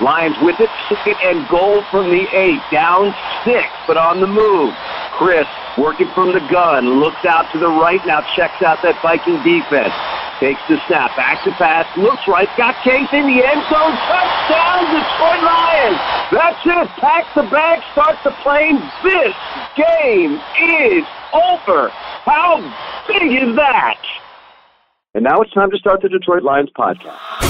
Lions with it, and goal from the eight. Down six, but on the move. Chris working from the gun, looks out to the right, now checks out that Viking defense. Takes the snap, back to pass, looks right, got Case in the end zone, touchdown, Detroit Lions! That's it, pack the bag, start the plane. This game is over. How big is that? And now it's time to start the Detroit Lions podcast.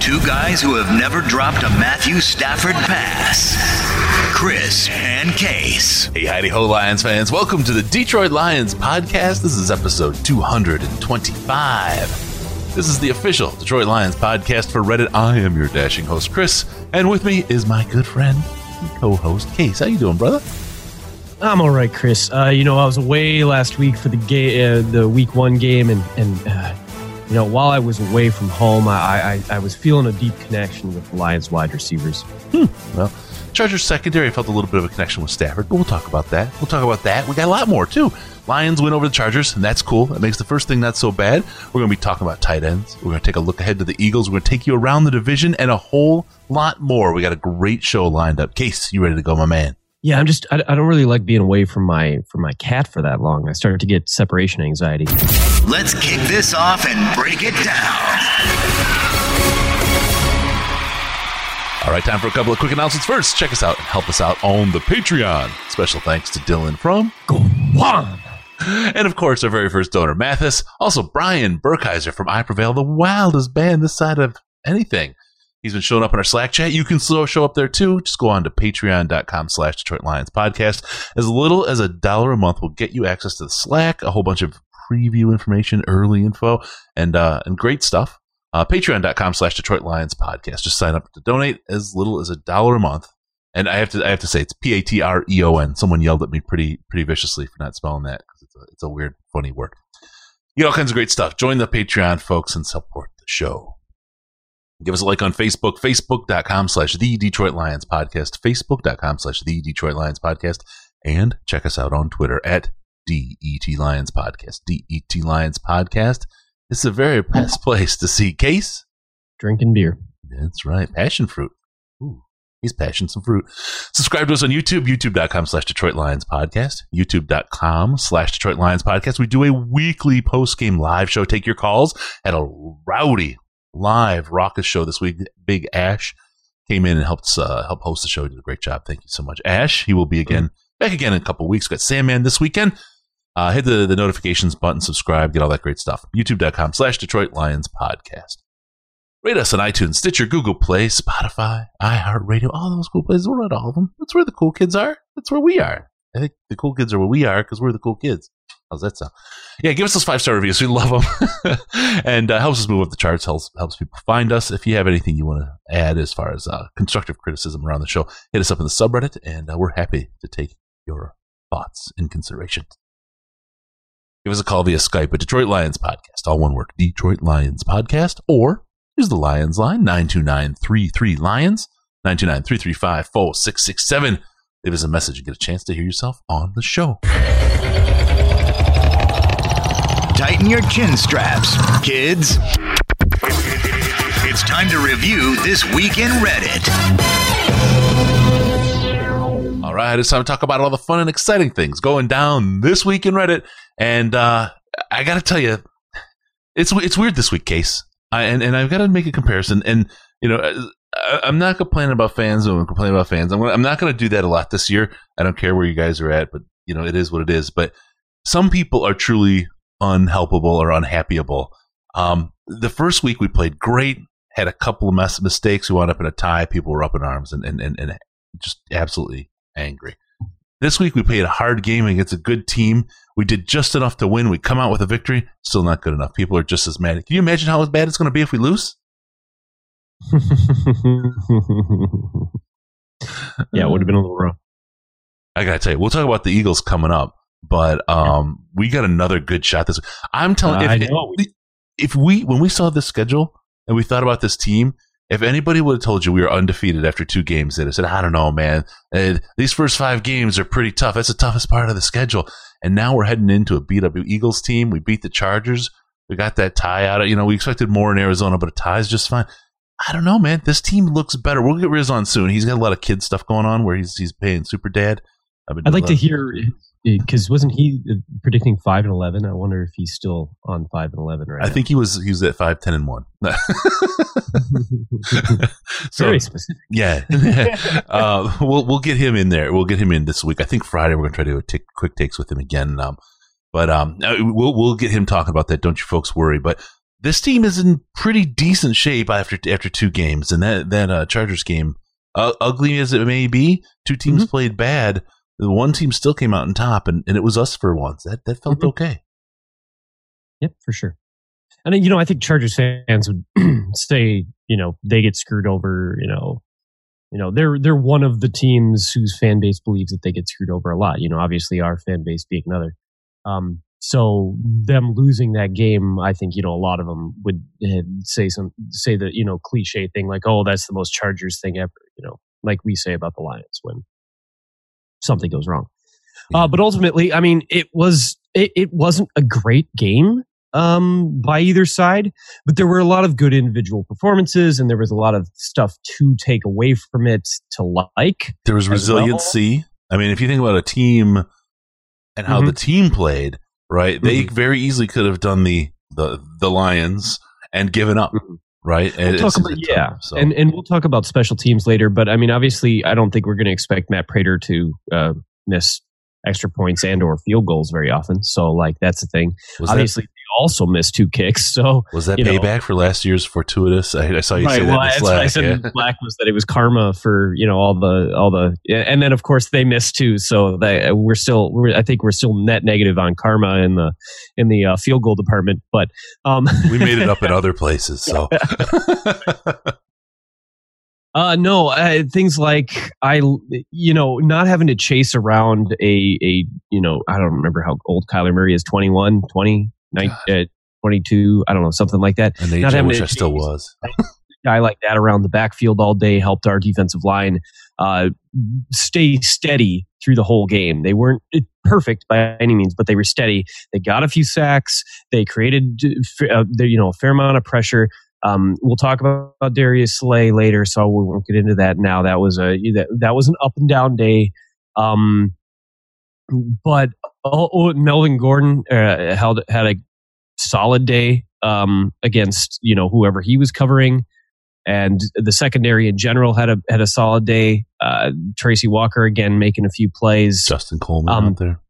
two guys who have never dropped a Matthew Stafford pass. Chris and Case. Hey, howdy ho, Lions fans. Welcome to the Detroit Lions podcast. This is episode 225. This is the official Detroit Lions podcast for Reddit. I am your dashing host, Chris, and with me is my good friend and co-host, Case. How you doing, brother? I'm all right, Chris. Uh, you know, I was away last week for the ga- uh, the week one game, and and uh, you know, while I was away from home, I, I I was feeling a deep connection with the Lions wide receivers. Hmm. Well, Chargers secondary felt a little bit of a connection with Stafford, but we'll talk about that. We'll talk about that. We got a lot more too. Lions win over the Chargers, and that's cool. That makes the first thing not so bad. We're going to be talking about tight ends. We're going to take a look ahead to the Eagles. We're going to take you around the division and a whole lot more. We got a great show lined up. Case, you ready to go, my man? Yeah, I'm just I, I don't really like being away from my from my cat for that long. I started to get separation anxiety. Let's kick this off and break it down. All right, time for a couple of quick announcements. First, check us out and help us out on the Patreon. Special thanks to Dylan from Go on. And of course, our very first donor, Mathis. Also, Brian Burkheiser from I Prevail, the wildest band this side of anything. He's been showing up in our Slack chat. You can still show up there too. Just go on to patreon.com slash Detroit Lions podcast. As little as a dollar a month will get you access to the Slack, a whole bunch of preview information, early info, and uh, and great stuff. Uh, patreon.com slash Detroit Lions podcast. Just sign up to donate as little as a dollar a month. And I have to I have to say it's P A T R E O N. Someone yelled at me pretty pretty viciously for not spelling that because it's a, it's a weird funny word. You get all kinds of great stuff. Join the Patreon folks and support the show. Give us a like on Facebook, facebook.com slash the Detroit Lions podcast, facebook.com slash the Detroit Lions podcast, and check us out on Twitter at DET Lions podcast. DET Lions podcast. It's the very best place to see Case. Drinking beer. That's right. Passion fruit. Ooh, he's passion some fruit. Subscribe to us on YouTube, youtube.com slash Detroit Lions podcast, youtube.com slash Detroit Lions podcast. We do a weekly post game live show. Take your calls at a rowdy live raucous show this week. Big Ash came in and helped uh, help host the show. He did a great job. Thank you so much, Ash. He will be again back again in a couple weeks. Got Sandman this weekend. Uh, hit the, the notifications button, subscribe, get all that great stuff. YouTube.com slash Detroit Lions podcast. Rate us on iTunes, Stitcher, Google Play, Spotify, iHeartRadio, all those cool places. We're not all of them. That's where the cool kids are. That's where we are. I think the cool kids are where we are because we're the cool kids. How's that sound? Yeah, give us those five star reviews. We love them, and uh, helps us move up the charts. helps helps people find us. If you have anything you want to add as far as uh, constructive criticism around the show, hit us up in the subreddit, and uh, we're happy to take your thoughts in consideration. Give us a call via Skype at Detroit Lions Podcast, all one word, Detroit Lions Podcast, or use the Lions line, 929-33 Lions, 929-335-4667. Leave us a message and get a chance to hear yourself on the show. Tighten your chin straps, kids. It's time to review this week in Reddit. All right, it's time to talk about all the fun and exciting things going down this week in Reddit. And uh, I got to tell you, it's it's weird this week, Case. I, and and I've got to make a comparison. And you know, I, I'm not complaining about fans. I'm complaining about fans. I'm, gonna, I'm not going to do that a lot this year. I don't care where you guys are at, but you know, it is what it is. But some people are truly unhelpable or unhappyable. Um, the first week we played great, had a couple of mess- mistakes. We wound up in a tie. People were up in arms and, and, and, and just absolutely angry. This week we played a hard game against a good team. We did just enough to win. We come out with a victory. Still not good enough. People are just as mad. Can you imagine how bad it's going to be if we lose? yeah, it would have been a little rough. I gotta tell you, we'll talk about the Eagles coming up, but um, we got another good shot this. I'm telling you, I if, if we when we saw this schedule and we thought about this team, if anybody would have told you we were undefeated after two games, they'd have said, "I don't know, man. Uh, these first five games are pretty tough. That's the toughest part of the schedule." And now we're heading into a beat up Eagles team. We beat the Chargers. We got that tie out. Of, you know, we expected more in Arizona, but a tie is just fine. I don't know, man. This team looks better. We'll get Riz on soon. He's got a lot of kid stuff going on where he's he's paying super dad. I've been I'd like to hear because wasn't he uh, predicting five and eleven? I wonder if he's still on five and eleven right I now. think he was he was at five, ten, and one. so very specific. yeah, uh, we'll we'll get him in there. We'll get him in this week. I think Friday we're gonna try to do a tick, quick takes with him again. Um, but um, uh, we'll we'll get him talking about that. Don't you folks worry. But this team is in pretty decent shape after after two games, and that that uh, Chargers game, uh, ugly as it may be, two teams Mm-hmm. played bad. The one team still came out on top, and, and it was us for once. That that felt Mhm. okay. Yep, for sure. And uh, you know, I think Chargers fans would say, you know, they get screwed over. You know, you know, they're they're one of the teams whose fan base believes that they get screwed over a lot. You know, obviously our fan base being another. Um, so them losing that game, I think you know a lot of them would uh, say some say the you know cliche thing like, oh, that's the most Chargers thing ever. You know, like we say about the Lions when something goes wrong. Uh, but ultimately, I mean, it was it, it wasn't a great game um, by either side, but there were a lot of good individual performances, and there was a lot of stuff to take away from it to like. There was as well. resiliency. I mean, if you think about a team and how Mhm. the team played, right? They Mhm. very easily could have done the the the Lions and given up, Mhm. Right? And We'll talk about, yeah, so. and and we'll talk about special teams later. But I mean, obviously, I don't think we're going to expect Matt Prater to uh, miss extra points and or field goals very often. So, like, that's the thing. was that, obviously, they also missed two kicks. So, was that you know- payback for last year's fortuitous? I, I saw you say that well, the what I said yeah. in Slack was that it was karma for you know all the all the and then of course they missed two. So they, we're still we're, I think we're still net negative on karma in the in the uh, field goal department. But um, we made it up in other places, so Uh, no, uh, things like I, you know, not having to chase around a, a, you know, I don't remember how old Kyler Murray is 21, 20, nine, uh, 22, I don't know, something like that. and age Not having wish to I still was. guy like that around the backfield all day helped our defensive line uh, stay steady through the whole game. They weren't uh, perfect by any means, but they were steady. They got a few sacks. They created, uh, you know, a fair amount of pressure. Um, we'll talk about, about Darius Slay later, so we won't get into that now. That was a that, that was an up and down day. Um, but oh, oh, Melvin Gordon uh, held had a solid day um, against you know whoever he was covering, and the secondary in general had a had a solid day. Uh, Tracy Walker again making a few plays. Justin Coleman Um, out there.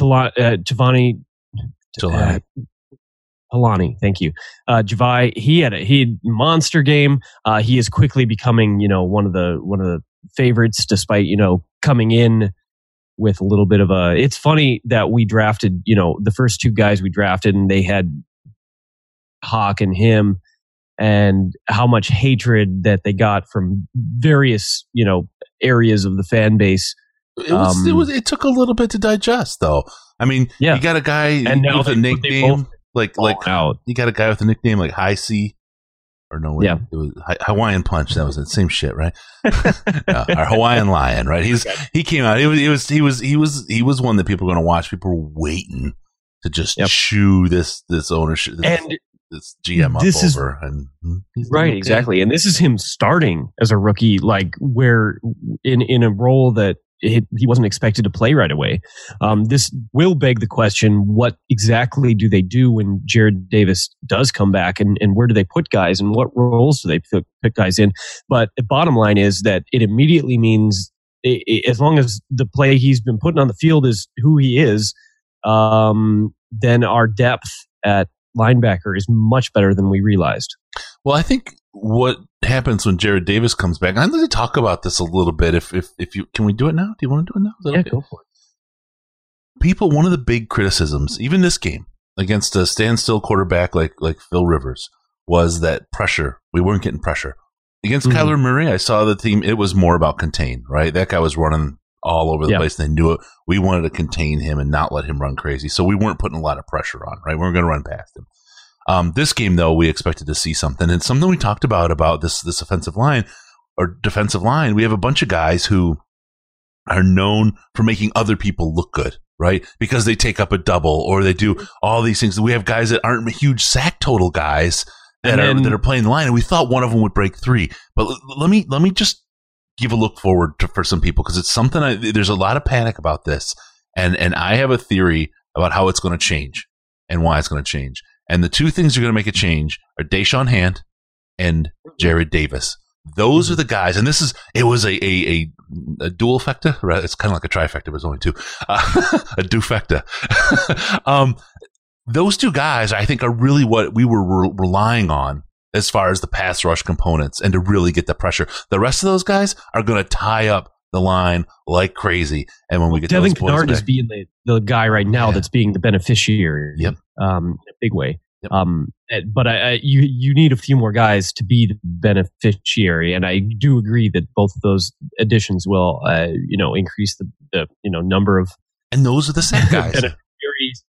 Uh, Tavani Jelani. uh, thank you. Uh, Javai, he had a he had monster game. Uh, he is quickly becoming, you know, one of the one of the favorites, despite you know coming in with a little bit of a. It's funny that we drafted, you know, the first two guys we drafted, and they had Hawk and him, and how much hatred that they got from various, you know, areas of the fan base. It was, it um, was. It took a little bit to digest, though. I mean, Yeah. you got a guy And now with a nickname like like out. you got a guy with a nickname like High C, or no? wait, Yeah. it was Hawaiian Punch. That was the same shit, right? No, our Hawaiian Lion, right? He's he came out. It was it was he was he was he was one that people were going to watch. People were waiting to just Yep. chew this this ownership this, And this GM up this is- over, and hmm, Right, okay. exactly. And this is him starting as a rookie, like where in in a role that it, he wasn't expected to play right away. Um, this will beg the question: What exactly do they do when Jarrad Davis does come back, and, and where do they put guys, and what roles do they put, put guys in? But the bottom line is that it immediately means, i i as long as the play he's been putting on the field is who he is, um, then our depth at linebacker is much better than we realized. Well, I think what happens when Jarrad Davis comes back. I'd like to talk about this a little bit. If if if you can we do it now? Do you want to do it now? Yeah, okay? go for it. people one of the big criticisms even this game against a standstill quarterback like like Phil Rivers was that pressure we weren't getting pressure against Mhm. Kyler Murray I saw the team it was more about contain right that guy was running all over the Yeah. place. And they knew it. We wanted to contain him and not let him run crazy. So we weren't putting a lot of pressure on, right? We were going to run past him. Um, this game, though, we expected to see something, and something we talked about about this this offensive line or defensive line. We have a bunch of guys who are known for making other people look good, right? Because they take up a double or they do all these things. We have guys that aren't huge sack total guys that And are that are playing the line, and we thought one of them would break three. But l- let me let me just give a look forward to, for some people because it's something. I, there's a lot of panic about this, and and I have a theory about how it's going to change and why it's going to change. And the two things that are going to make a change are Da'Shawn Hand and Jarrad Davis. Those are the guys, and this is it was a a, a, a dual factor, right? It's kind of like a trifecta, but it's only two, uh, a dufecta. um, those two guys, I think, are really what we were re- relying on as far as the pass rush components and to really get the pressure. The rest of those guys are going to tie up the line like crazy. And when we get Devon Kennard is being the, the guy right now Yeah. that's being the beneficiary. Yep. Um, in a big way. Yep. Um, but I, I, you you need a few more guys to be the beneficiary, and I do agree that both of those additions will, uh, you know, increase the, the you know number of and those are the sack guys.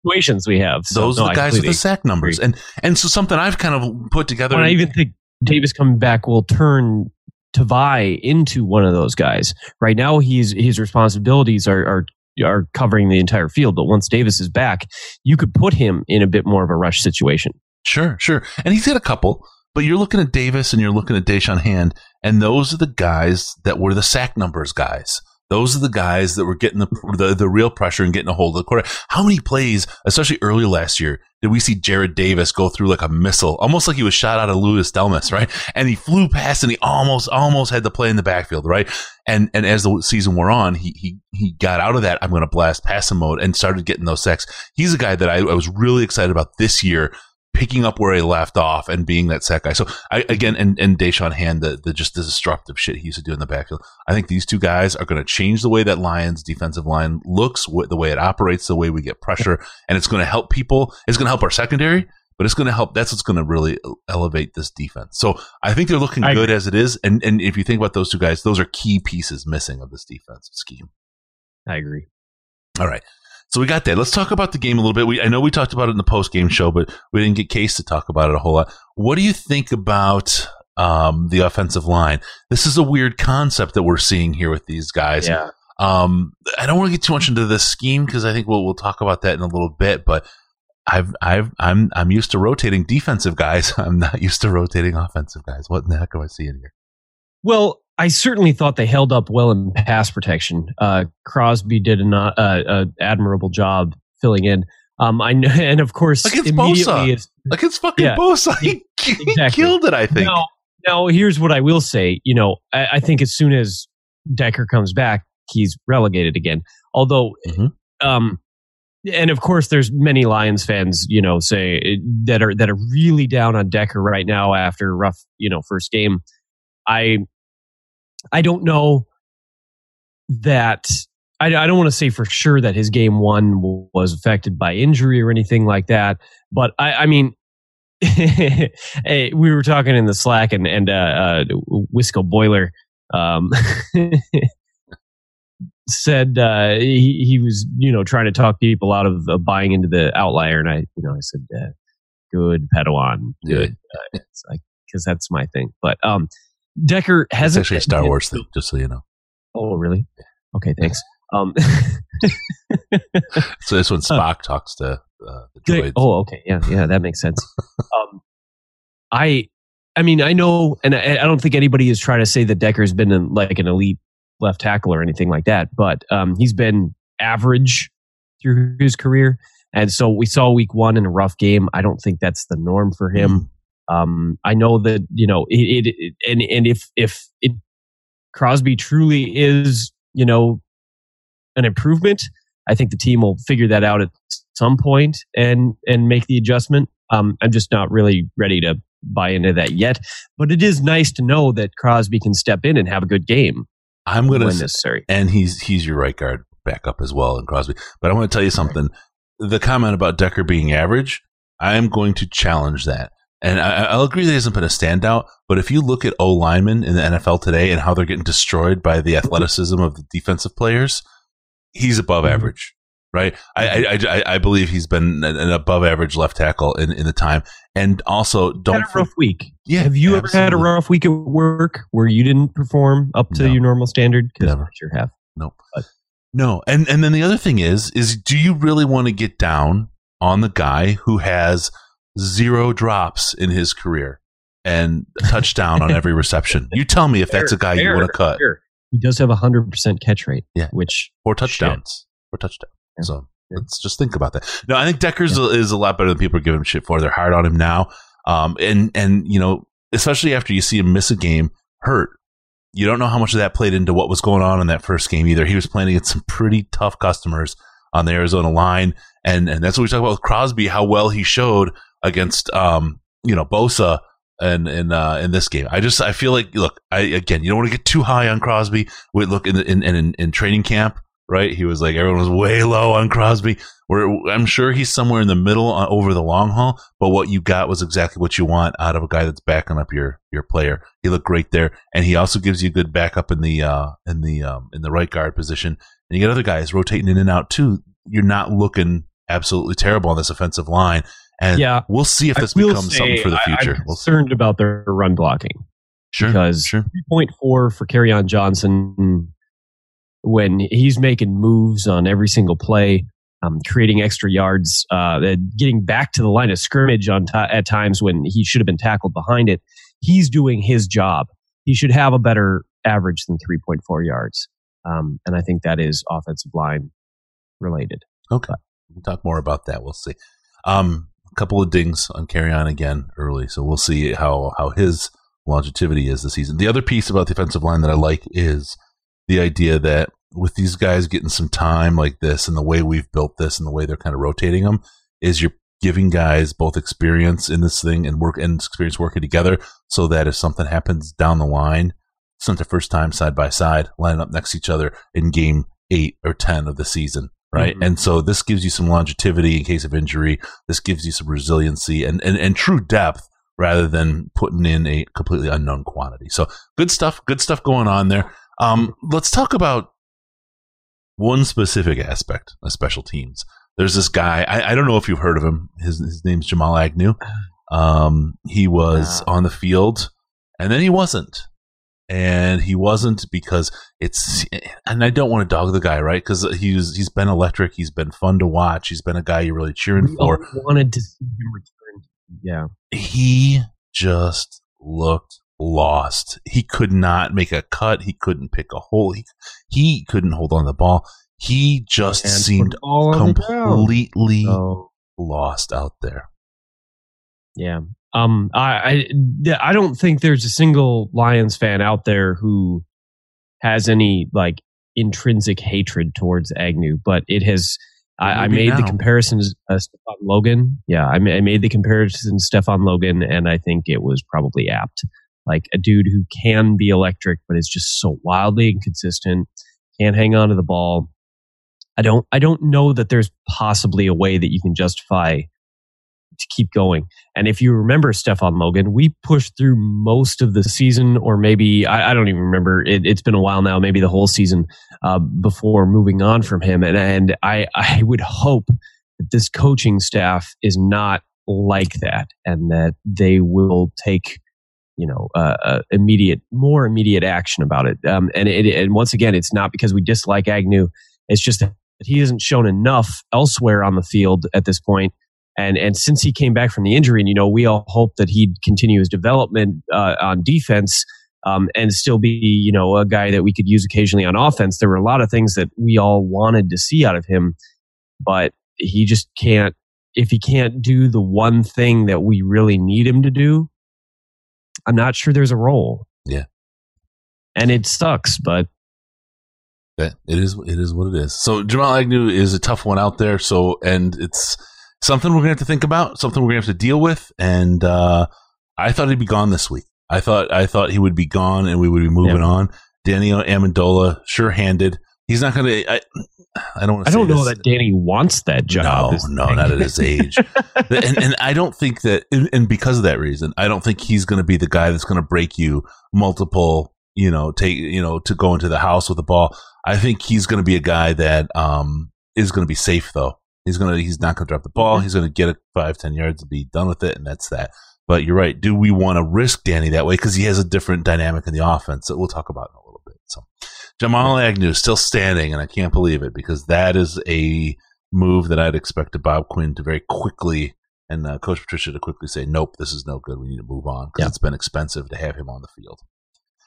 situations we have. So, those no, are the guys with the sack numbers. agree. And and so something I've kind of put together. But I even think Davis coming back will turn Tavai into one of those guys. Right now, he's his responsibilities are are are covering the entire field. But once Davis is back, you could put him in a bit more of a rush situation. Sure, sure. And he's hit a couple, but you're looking at Davis and you're looking at Da'Shawn Hand, and those are the guys that were the sack numbers guys. Those are the guys that were getting the, the the real pressure and getting a hold of the quarter. How many plays, especially early last year, did we see Jarrad Davis go through like a missile, almost like he was shot out of Louis Delmas, right? And he flew past and he almost almost had to play in the backfield, right? And and as the season wore on, he he he got out of that I'm going to blast pass him mode and started getting those sacks. He's a guy that I, I was really excited about this year picking up where he left off and being that sack guy. So I again and and Da'Shawn Hand the, the just the disruptive shit he used to do in the backfield. I think these two guys are going to change the way that Lions defensive line looks, wh- the way it operates, the way we get pressure, and it's going to help people. It's going to help our secondary. But it's going to help. That's what's going to really elevate this defense. So I think they're looking I good as it is. And and if you think about those two guys, those are key pieces missing of this defensive scheme. I agree. All right. So we got that. Let's talk about the game a little bit. We I know we talked about it in the post game show, but we didn't get Case to talk about it a whole lot. What do you think about um, the offensive line? This is a weird concept that we're seeing here with these guys. Yeah. Um, I don't want to get too much into the scheme because I think we'll we'll talk about that in a little bit. But I've I've I'm I'm used to rotating defensive guys. I'm not used to rotating offensive guys. What in the heck am I seeing here? Well, I certainly thought they held up well in pass protection. Uh, Crosby did an uh, uh, admirable job filling in. Um, I know, and of course, Against immediately Bosa. is- Like it's fucking Yeah. Bosa. He, he killed it. I think. Now, now, here's what I will say. You know, I, I think as soon as Decker comes back, he's relegated again. Although, Mhm. um, and of course, there's many Lions fans, you know, say that are that are really down on Decker right now after rough, you know, first game. I, I don't know that. I, I don't want to say for sure that his game one was affected by injury or anything like that, but I, I mean, hey, we were talking in the Slack, and and uh, uh, Wisco Boiler um, said uh, he he was you know trying to talk people out of uh, buying into the outlier, and I you know I said uh, good Padawan, good, uh, because that's my thing. But um, Decker hasn't actually a Star Wars thing, just so you know. Oh, really? Okay, thanks. Um, So this when Spock talks to uh, the droids. Oh, okay. Yeah, yeah, that makes sense. um, I, I mean, I know, and I, I don't think anybody is trying to say that Decker's been an, like an elite left tackle or anything like that, but um, he's been average through his career, and so we saw week one in a rough game. I don't think that's the norm for him. Um, I know that you know it, it, it and and if if it Crosby truly is you know an improvement, I think the team will figure that out at some point and and make the adjustment. Um, I'm just not really ready to buy into that yet, but it is nice to know that Crosby can step in and have a good game I'm gonna when necessary. and he's he's your right guard backup as well in Crosby. But I want to tell you something. The comment about Decker being average, I am going to challenge that And I, I'll agree that he hasn't been a standout, but if you look at O linemen in the NFL today and how they're getting destroyed by the athleticism of the defensive players, he's above Mhm. average, right? I, I, I, I believe he's been an above average left tackle in, in the time. And also, don't a rough week. Yeah, Have you ever had a rough week at work where you didn't perform up to No. your normal standard? Because Never. I sure have. Nope. No, and and then the other thing is is do you really want to get down on the guy who has zero drops in his career and a touchdown on every reception? You tell me if that's a guy you want to cut fair. He does have a hundred percent catch rate. Yeah. which or touchdowns or touchdowns. Yeah. So Yeah. let's just think about that. No, I think Decker's is a lot better than people are giving him shit for. They're hard on him now, um, and and you know especially after you see him miss a game hurt. You don't know how much of that played into what was going on in that first game either. He was playing against some pretty tough customers on the Arizona line, and and that's what we talk about with Crosby, how well he showed against um you know Bosa and in uh, in this game. I just I feel like look, I again you don't want to get too high on Crosby. We look in in, in in training camp, right? He was like everyone was way low on Crosby. Where I'm sure he's somewhere in the middle uh, over the long haul. But what you got was exactly what you want out of a guy that's backing up your your player. He looked great there, and he also gives you good backup in the uh in the um in the right guard position. And you get other guys rotating in and out too. You're not looking absolutely terrible on this offensive line. And Yeah. we'll see if this becomes say something for the future. I'm we'll see. concerned about their run blocking Sure, because sure. 3.4 for Kerryon Johnson when he's making moves on every single play, um, creating extra yards, uh, getting back to the line of scrimmage on ti at times when he should have been tackled behind it. He's doing his job. He should have a better average than 3.4 yards. Um, and I think that is offensive line related. Okay. We'll talk more about that. We'll see. Um, couple of dings on Kerryon again early, so we'll see how how his longevity is this season. The other piece about the offensive line that I like is the idea that with these guys getting some time like this and the way we've built this and the way they're kind of rotating them is you're giving guys both experience in this thing and work and experience working together so that if something happens down the line, it's not the first time side by side lining up next to each other in game eight or 10 of the season. Right. Mhm. And so this gives you some longevity in case of injury. This gives you some resiliency and, and, and true depth rather than putting in a completely unknown quantity. So good stuff, good stuff going on there. Um, let's talk about one specific aspect of special teams. There's this guy. I, I don't know if you've heard of him. His his name's Jamal Agnew. Um, he was Wow. on the field, and then he wasn't. And he wasn't because it's. And I don't want to dog the guy, right? Because he's he's been electric. He's been fun to watch. He's been a guy you're really cheering We for. wanted to see him return. Yeah. he just looked lost. He could not make a cut. He couldn't pick a hole. He, he couldn't hold on to the ball. He just And seemed all on the ground. completely So, lost out there. Yeah. Um, I, I, I don't think there's a single Lions fan out there who has any like intrinsic hatred towards Agnew, but it has. I, I made the now. comparison to uh, Stefan Logan. Yeah, I, I made the comparison to Stefan Logan, and I think it was probably apt. Like a dude who can be electric, but is just so wildly inconsistent, can't hang on to the ball. I don't. I don't know that there's possibly a way that you can justify to keep going. And if you remember Stefan Logan, we pushed through most of the season, or maybe I, I don't even remember. It, it's been a while now, maybe the whole season uh, before moving on from him. And and I I would hope that this coaching staff is not like that, and that they will take you know uh, uh, immediate more immediate action about it. Um, and it, and once again, it's not because we dislike Agnew. It's just that he hasn't shown enough elsewhere on the field at this point and and since he came back from the injury, and you know, we all hope that he'd continue his development uh, on defense um, and still be you know a guy that we could use occasionally on offense. There were a lot of things that we all wanted to see out of him, but he just can't. If he can't do the one thing that we really need him to do, I'm not sure there's a role. Yeah. and it sucks, but That it is it is what it is. So Jamal Agnew is a tough one out there. So and it's something we're gonna have to think about, something we're gonna have to deal with. And uh, I thought he'd be gone this week. I thought I thought he would be gone and we would be moving Yeah. on. Danny Amendola, sure handed, he's not going to. I, I don't. I don't know this. that Danny wants that job. No, no, not at his age. and, and I don't think that, and because of that reason, I don't think he's going to be the guy that's going to break you multiple. You know, take you know to go into the house with the ball. I think he's going to be a guy that um is going to be safe though. He's gonna he's not going to drop the ball. He's going to get it five ten yards and be done with it, and that's that. But you're right. Do we want to risk Danny that way because he has a different dynamic in the offense that we'll talk about in a little bit. So Jamal Agnew still standing, and I can't believe it because that is a move that I'd expect to Bob Quinn to very quickly and uh, Coach Patricia to quickly say, "Nope, this is no good. We need to move on because yeah. it's been expensive to have him on the field."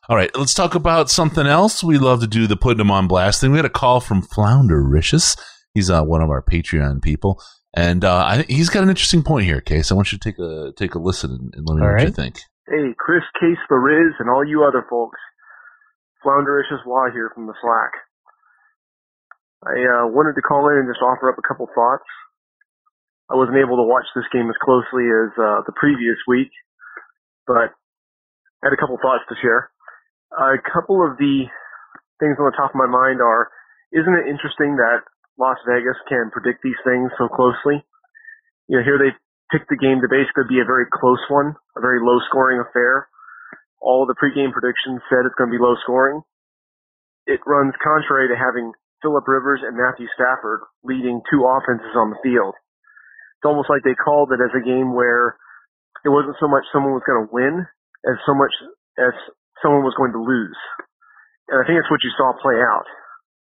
All right, let's talk about something else. We love to do the putting him on blast thing. We had a call from Floundericious. He's uh, one of our Patreon people, and uh, I, he's got an interesting point here. Case, I want you to take a take a listen and, and let me know what you think. Hey, Chris, Case, the Riz, and all you other folks. Floundericious Law here from the Slack. I uh, wanted to call in and just offer up a couple thoughts. I wasn't able to watch this game as closely as uh, the previous week, but I had a couple thoughts to share. a couple of the things on the top of my mind are, isn't it interesting that Las Vegas can predict these things so closely? You know, here they picked the game to basically be a very close one, a very low scoring affair all the pregame predictions said it's going to be low scoring. It runs contrary to having Philip Rivers and Matthew Stafford leading two offenses on the field. It's almost like they called it as a game where it wasn't so much someone was going to win as so much as someone was going to lose. And I think that's what you saw play out.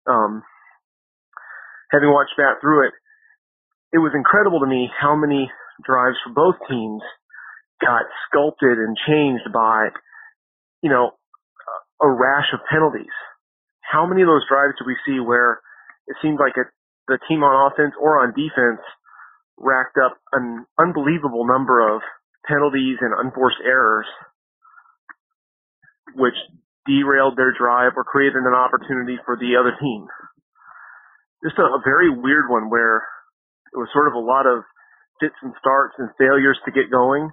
Um, having watched that through it, it was incredible to me how many drives for both teams got sculpted and changed by you know, a rash of penalties. How many of those drives do we see where it seemed like it, the team on offense or on defense racked up an unbelievable number of penalties and unforced errors, which derailed their drive or created an opportunity for the other team. Just a, a very weird one where it was sort of a lot of fits and starts and failures to get going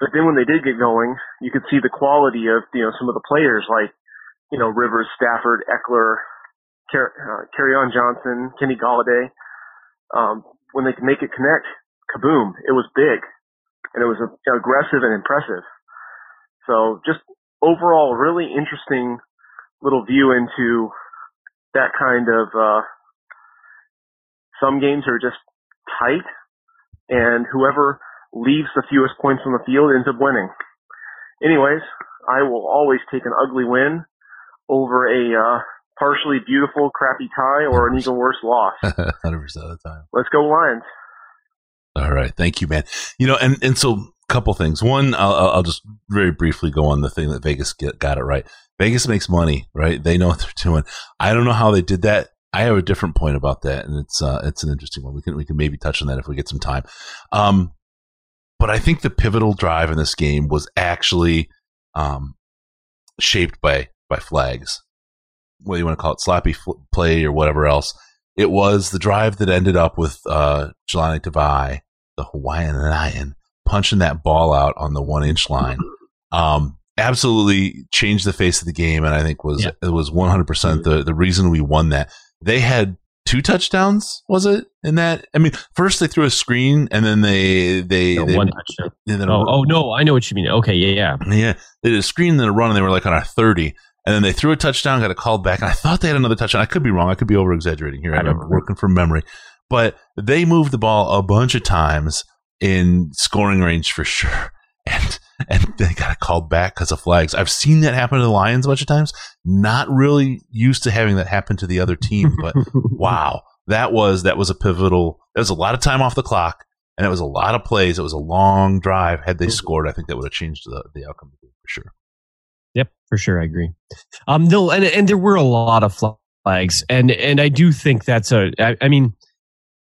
but then when they did get going, you could see the quality of, you know, some of the players like, you know, Rivers, Stafford, Ekeler, Car- uh, on Johnson, Kenny Golladay. Um, when they could make it connect, kaboom, it was big and it was aggressive and impressive. So just overall, really interesting little view into that kind of, uh, some games are just tight and whoever leaves the fewest points on the field ends up winning. Anyways, I will always take an ugly win over a uh, partially beautiful crappy tie or an even worse loss. 100% of the time. Let's go Lions. All right. Thank you, man. You know, and, and so a couple things. One, I'll, I'll just very briefly go on the thing that Vegas get, got it right. Vegas makes money, right? They know what they're doing. I don't know how they did that. I have a different point about that, and it's uh, it's an interesting one. We can we can maybe touch on that if we get some time. Um, but I think the pivotal drive in this game was actually um, shaped by by flags. Whether you want to call it sloppy fl- play or whatever else, it was the drive that ended up with uh, Jahlani Tavai, the Hawaiian Lion, punching that ball out on the one inch line. Um, absolutely changed the face of the game, and I think was yeah. it was one hundred percent the the reason we won that. They had two touchdowns was it in that? I mean first they threw a screen and then they they, no, they one touchdown. oh, oh no i know what you mean. Okay yeah yeah. Yeah they did a screen and a run and they were like on our 30 and then they threw a touchdown got a call back and i thought they had another touchdown. I could be wrong. I could be over exaggerating here i'm working from memory. But they moved the ball a bunch of times in scoring range for sure and and they got called back because of flags. I've seen that happen to the Lions a bunch of times. Not really used to having that happen to the other team, but wow, that was that was a pivotal. There was a lot of time off the clock, and it was a lot of plays. It was a long drive. Had they scored, I think that would have changed the the outcome for sure. Yep, for sure, I agree. Um, no, and and there were a lot of flags, and and I do think that's a. I, I mean,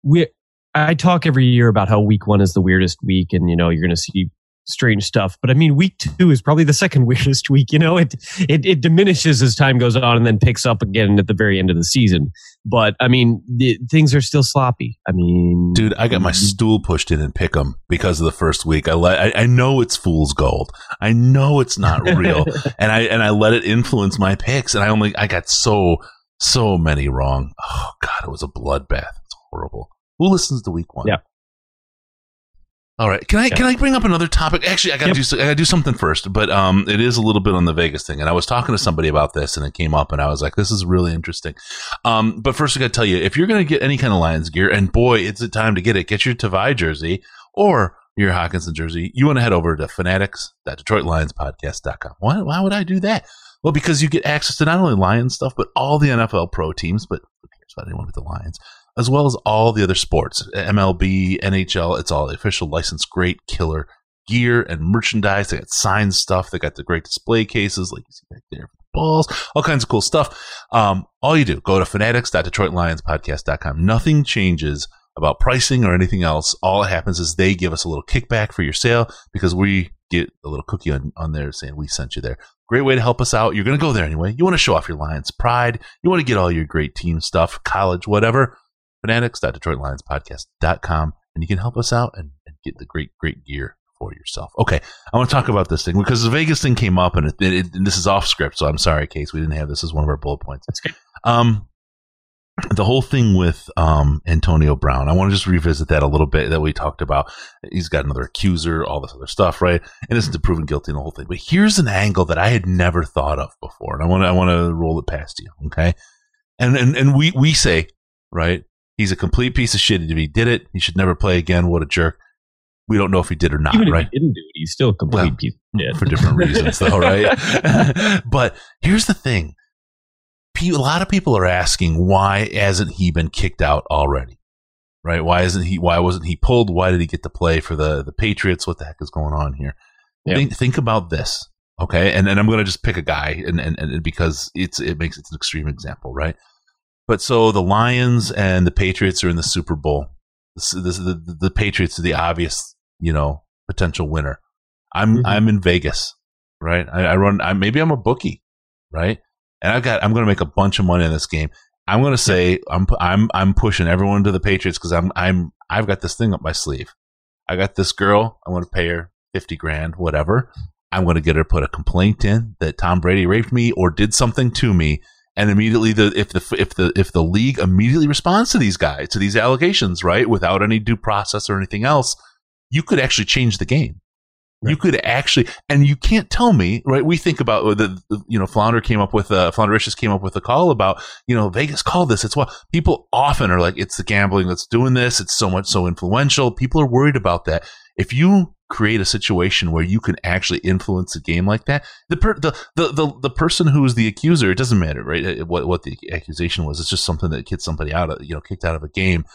we I talk every year about how week one is the weirdest week, and you know you're going to see strange stuff. But I mean, week two is probably the second weirdest week. You know, it, it it diminishes as time goes on and then picks up again at the very end of the season. But I mean, the, things are still sloppy. I mean, dude, I got my mm-hmm. stool pushed in and pick 'em because of the first week. I let I, I know it's fool's gold. I know it's not real, and I and I let it influence my picks, and I only I got so So many wrong. Oh God, it was a bloodbath. It's horrible. Who listens to week one? Yeah. All right. Can I Yeah. can I bring up another topic? Actually, I gotta Yep. do I gotta do something first, but um, it is a little bit on the Vegas thing. And I was talking to somebody about this, and it came up, and I was like, "This is really interesting." Um, but first, I gotta tell you, if you're gonna get any kind of Lions gear, and boy, it's the time to get it. Get your Tavai jersey or your Hockenson jersey. You want to head over to fanatics.detroitlionspodcast.com. Why why would I do that? Well, because you get access to not only Lions stuff, but all the NFL pro teams. But who cares about anyone with the Lions? As well as all the other sports MLB, NHL. It's all the official licensed great killer gear and merchandise. They got signed stuff. They got the great display cases, like you see back there, balls, all kinds of cool stuff. Um, all you do, go to fanatics.detroitlionspodcast.com. Nothing changes about pricing or anything else. All that happens is they give us a little kickback for your sale because we get a little cookie on, on there saying we sent you there. Great way to help us out. You're going to go there anyway. You want to show off your Lions pride. You want to get all your great team stuff, college, whatever fanatics.detroitlionspodcast.com and you can help us out and, and get the great, great gear for yourself. Okay, I want to talk about this thing because the Vegas thing came up and, it, it, and this is off script, so I'm sorry, Case, we didn't have this as one of our bullet points. That's good. Um, the whole thing with um, Antonio Brown, I want to just revisit that a little bit that we talked about. He's got another accuser, all this other stuff, right? And this is proven guilty in the whole thing. But here's an angle that I had never thought of before, and I want to I want to roll it past you, okay? And and and we we say, right? He's a complete piece of shit. If he did it, he should never play again. What a jerk. We don't know if he did or not, Even if right? he didn't do it, he's still a complete Well, piece of shit. for different reasons, though, right? but here's the thing: a lot of people are asking why hasn't he been kicked out already? Right? Why isn't he? Why wasn't he pulled? Why did he get to play for the the Patriots? What the heck is going on here? Yeah. Think think about this, okay? And and I'm going to just pick a guy, and, and and because it's it makes it an extreme example, right? But so the Lions and the Patriots are in the Super Bowl. This, this, the, the Patriots are the obvious, you know, potential winner. I'm Mhm. I'm in Vegas, right? I, I run. I, maybe I'm a bookie, right? And I've got. I'm going to make a bunch of money in this game. I'm going to say I'm I'm I'm pushing everyone to the Patriots because I'm I'm I've got this thing up my sleeve. I got this girl. I'm going to pay her fifty grand, whatever. I'm going to get her to put a complaint in that Tom Brady raped me or did something to me, and immediately the if the if the if the league immediately responds to these guys to these allegations, right, without any due process or anything else, you could actually change the game. You could actually, and you can't tell me, right? We think about the, the you know, Flounder came up with, uh, Floundericious came up with a call about, you know, Vegas called this. It's what people often are like, it's the gambling that's doing this. It's so much so influential. People are worried about that. If you create a situation where you can actually influence a game like that, the per, the, the, the, the person who is the accuser, it doesn't matter, right? Uh, What, what the accusation was. It's just something that gets somebody out of, you know, kicked out of a game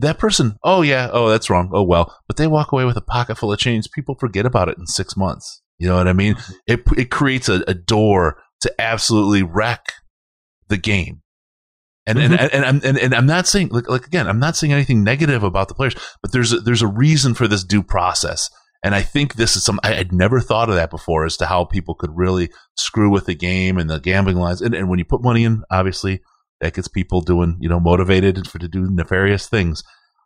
that person, oh yeah, oh that's wrong, oh well, but they walk away with a pocket full of change. People forget about it in six months. You know what I mean? It it creates a, a door to absolutely wreck the game. And, and, and, and, and, and I'm not saying, like, like, again, I'm not saying anything negative about the players, but there's a, there's a reason for this due process. And I think this is some, I had never thought of that before as to how people could really screw with the game and the gambling lines. And, and when you put money in, obviously, that gets people doing, you know, motivated for to do nefarious things.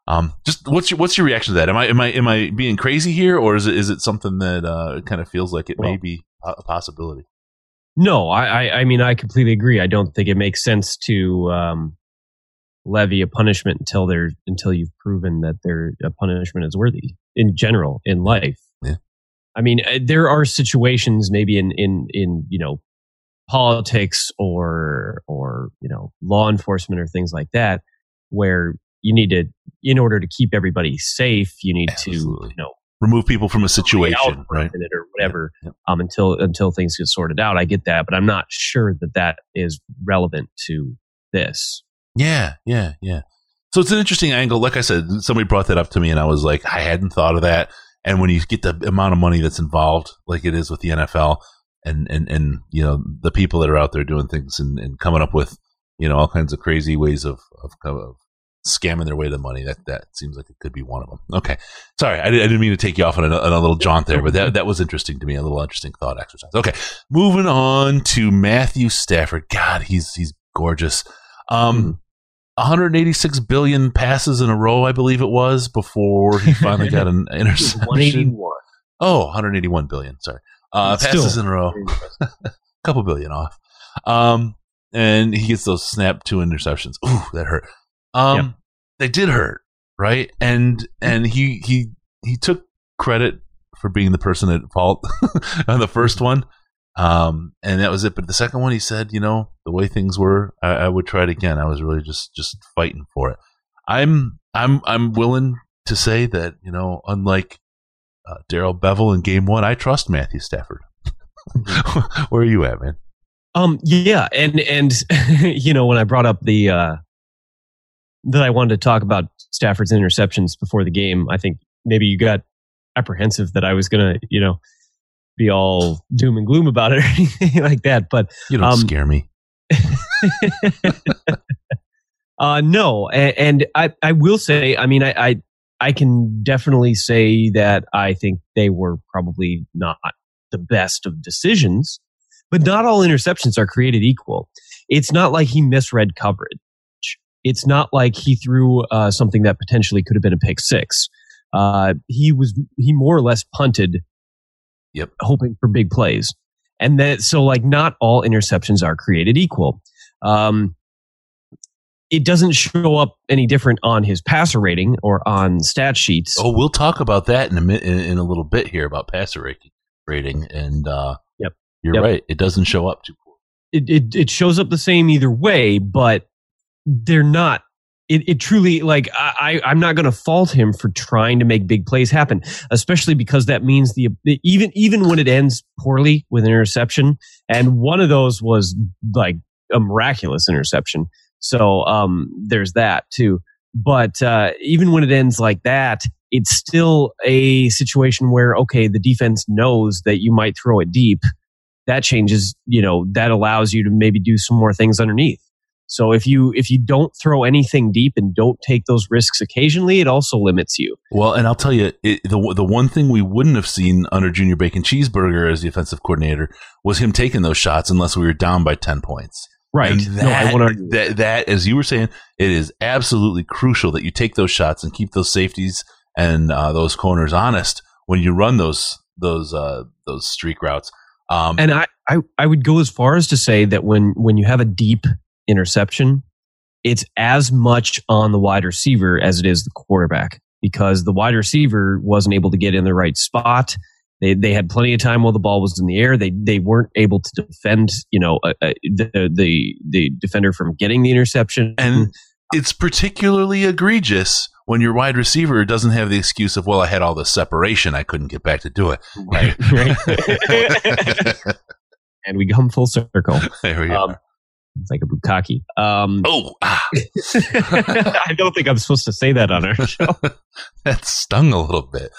Um, just what's your what's your reaction to that? Am I am I am I being crazy here, or is it is it something that uh, kind of feels like it may be a possibility? No, I, I, I mean, I completely agree. I don't think it makes sense to um, levy a punishment until there until you've proven that there a punishment is worthy in general in life. Yeah. I mean, uh, there are situations maybe in in in you know politics or or you know law enforcement or things like that where you need to in order to keep everybody safe you need Absolutely. to you know Remove people from a situation, right? or whatever Yeah. um, until until things get sorted out. I get that, but I'm not sure that that is relevant to this. Yeah, yeah, yeah. So it's an interesting angle. Like I said, somebody brought that up to me, and I was like, I hadn't thought of that. And when you get the amount of money that's involved, like it is with the NFL, and and and you know the people that are out there doing things and, and coming up with you know all kinds of crazy ways of of, of scamming their way to money, that that seems like it could be one of them. Okay, sorry, I, didn't- I didn't mean to take you off on a, on a little jaunt there, but that that was interesting to me, a little interesting thought exercise. Okay, moving on to Matthew Stafford. God, he's he's gorgeous. Um, 186 billion passes in a row, I believe it was, before he finally got an interception. 181. Oh, 181 billion. Sorry. Uh, passes still in a row. impressive. couple billion off. Um, and he gets those snap two interceptions. Ooh, that hurt. Um, Yep. they did hurt, right? And and he he he took credit for being the person at fault on the first one. Um, and that was it. But the second one, he said, you know, the way things were, I, I would try it again. I was really just just fighting for it. I'm I'm I'm willing to say that you know, unlike uh, Darrell Bevell in Game One, I trust Matthew Stafford. Where are you at, man? Um, yeah, and and you know when I brought up the uh, that I wanted to talk about Stafford's interceptions before the game, I think maybe you got apprehensive that I was gonna, you know, be all doom and gloom about it or anything like that. But You don't Um, scare me. uh, no, and, and I I will say, I mean, I, I I can definitely say that I think they were probably not the best of decisions, but not all interceptions are created equal. It's not like he misread coverage. It's not like he threw uh, something that potentially could have been a pick six. Uh, he was he more or less punted, Yep. hoping for big plays, and that so like not all interceptions are created equal. Um, it doesn't show up any different on his passer rating or on stat sheets. Oh, we'll talk about that in a mi- in, in a little bit here about passer rating, rating and uh, Yep. you're Yep. right. It doesn't show up too poor. it, it it shows up the same either way, but they're not. It, it truly like I, I'm not going to fault him for trying to make big plays happen, especially because that means the even even when it ends poorly with an interception, and one of those was like a miraculous interception. So um, there's that too. But uh, even when it ends like that, it's still a situation where okay, the defense knows that you might throw it deep that changes you know that allows you to maybe do some more things underneath so if you if you don't throw anything deep and don't take those risks occasionally it also limits you Well, and I'll tell you, it, the the one thing we wouldn't have seen under Junior Bacon Cheeseburger as the offensive coordinator was him taking those shots unless we were down by ten points. And no i that, want to that, that, as you were saying, it is absolutely crucial that you take those shots and keep those safeties and uh, those corners honest when you run those those uh, those streak routes. Um, and I, I i would go as far as to say that when when you have a deep interception it's as much on the wide receiver as it is the quarterback because the wide receiver wasn't able to get in the right spot they they had plenty of time while the ball was in the air. They they weren't able to defend, you know, uh, uh, the the the defender from getting the interception. and it's particularly egregious when your wide receiver doesn't have the excuse of, "Well, I had all this separation, I couldn't get back to do it." right, right. and we come full circle. there we Um, are. It's like a bukkake. Um, Oh, ah, I don't think I'm supposed to say that on our show. that stung a little bit.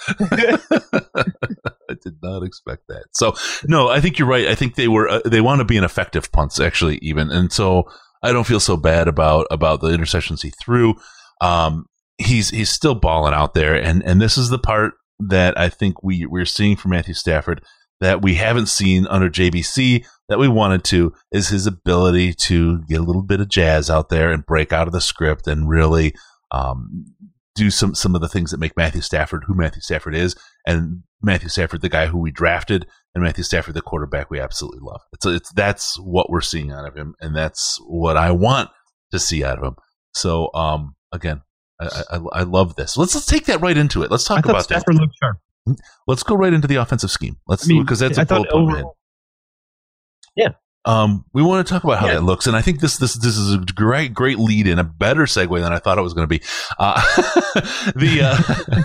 I did not expect that. So, no, I think you're right. I think they were uh, they want to be an effective punts actually, even, and so I don't feel so bad about about the interceptions he threw. Um, he's he's still balling out there, and and this is the part that I think we we're seeing from Matthew Stafford that we haven't seen under JBC that we wanted to is his ability to get a little bit of jazz out there and break out of the script and really um, do some some of the things that make Matthew Stafford who Matthew Stafford is, and Matthew Stafford the guy who we drafted, and Matthew Stafford the quarterback we absolutely love. It's it's that's what we're seeing out of him, and that's what I want to see out of him. So um, again, I, I, I love this. Let's let's take that right into it. Let's talk about that. Stafford looked sharp. Let's go right into the offensive scheme. Let's I mean, because that's I a thought bullet point, man. overall- Yeah. Um, we want to talk about how Yeah. that looks, and I think this this this is a great great lead in a better segue than I thought it was going to be. Uh, the uh,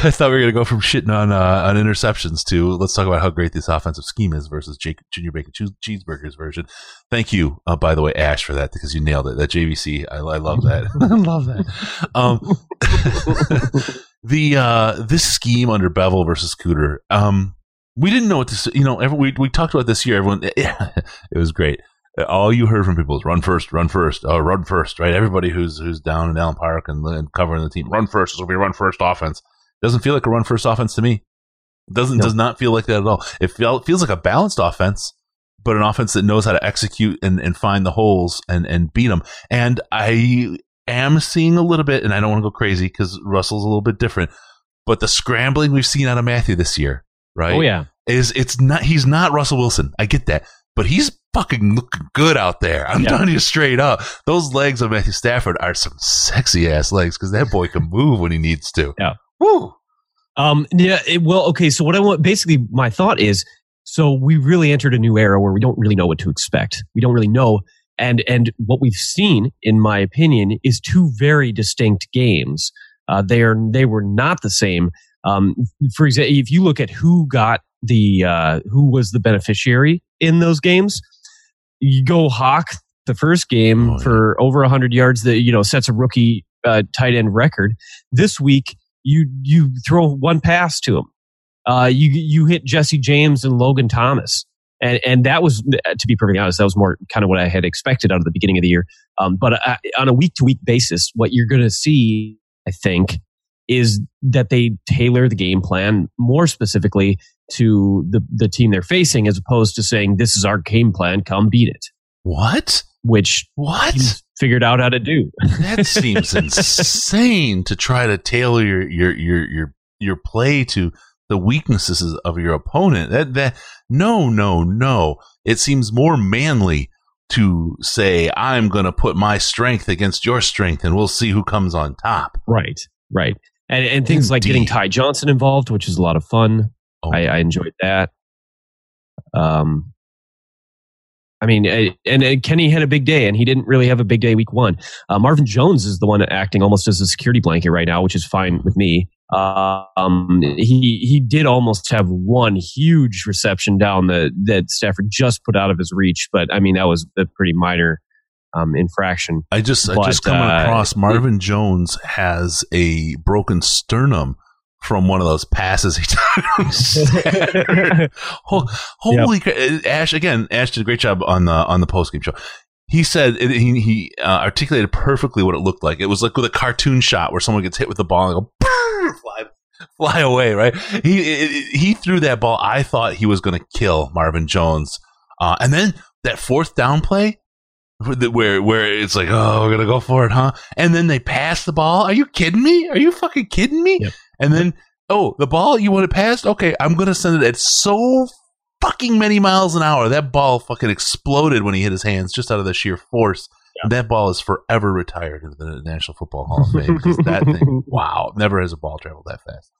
I thought we were going to go from shitting on uh, on interceptions to let's talk about how great this offensive scheme is versus Jake, Junior Bacon Cheeseburgers version. Thank you, uh, by the way, Ash, for that because you nailed it. That JVC, I, I love that. I love that. Um, the uh, this scheme under Bevell versus Cooter. Um, we didn't know what to. You know, every, we we talked about this year. Everyone, it was great. All you heard from people is run first, run first, oh, run first, right? Everybody who's who's down in Allen Park and, and covering the team, run first. This will be run first offense. Doesn't feel like a run first offense to me. Doesn't No. does not feel like that at all. It feel, feels like a balanced offense, but an offense that knows how to execute and, and find the holes and and beat them. And I am seeing a little bit, and I don't want to go crazy because Russell's a little bit different. But the scrambling we've seen out of Matthew this year, right? Oh yeah, is it's not he's not Russell Wilson. I get that, but he's fucking looking good out there. I'm Yeah. telling you straight up. Those legs of Matthew Stafford are some sexy ass legs because that boy can move when he needs to. Yeah. Woo. Um, yeah, it, well, okay. So what I want, basically, my thought is, so we really entered a new era where we don't really know what to expect. We don't really know, and and what we've seen, in my opinion, is two very distinct games. Uh, they are they were not the same. Um, for example, if you look at who got the uh, who was the beneficiary in those games, you go Hawk the first game Oh, yeah. for over 100 yards that you know sets a rookie uh, tight end record. This week you you throw one pass to him. Uh, you you hit Jesse James and Logan Thomas, and and that was to be perfectly honest, that was more kind of what I had expected out of the beginning of the year. Um, but uh, on a week to week basis, what you're going to see, I think, is that they tailor the game plan more specifically to the the team they're facing, as opposed to saying this is our game plan, come beat it, What? which What? figured out how to do. that seems insane to try to tailor your your your your your play to the weaknesses of your opponent. That that no no no. It seems more manly to say I'm going to put my strength against your strength and we'll see who comes on top. Right, right. And, and things like getting Ty Johnson involved, which is a lot of fun. Oh. I, I enjoyed that. Um, I mean, eh, and, and Kenny had a big day, and he didn't really have a big day week one. Uh, Marvin Jones is the one acting almost as a security blanket right now, which is fine with me. Uh, um, he he did almost have one huge reception down the that Stafford just put out of his reach, but I mean that was a pretty minor um, infraction. I just I just coming uh, across Marvin Jones has a broken sternum from one of those passes he took. Ho- Holy cra- Ash again! Ash did a great job on the on the post game show. He said it, he he uh, articulated perfectly what it looked like. It was like with a cartoon shot where someone gets hit with the ball and go fly fly away. Right? He it, it- he threw that ball. I thought he was going to kill Marvin Jones, uh, and then that fourth down play where where it's like, oh, we're gonna go for it, huh? And then they pass the ball. Are you kidding me? Are you fucking kidding me? Yep. And then, oh, the ball you want it passed? Okay, I'm gonna send it at so fucking many miles an hour. That ball fucking exploded when he hit his hands just out of the sheer force. That ball is forever retired into the National Football Hall of Fame because that thing, wow, never has a ball traveled that fast.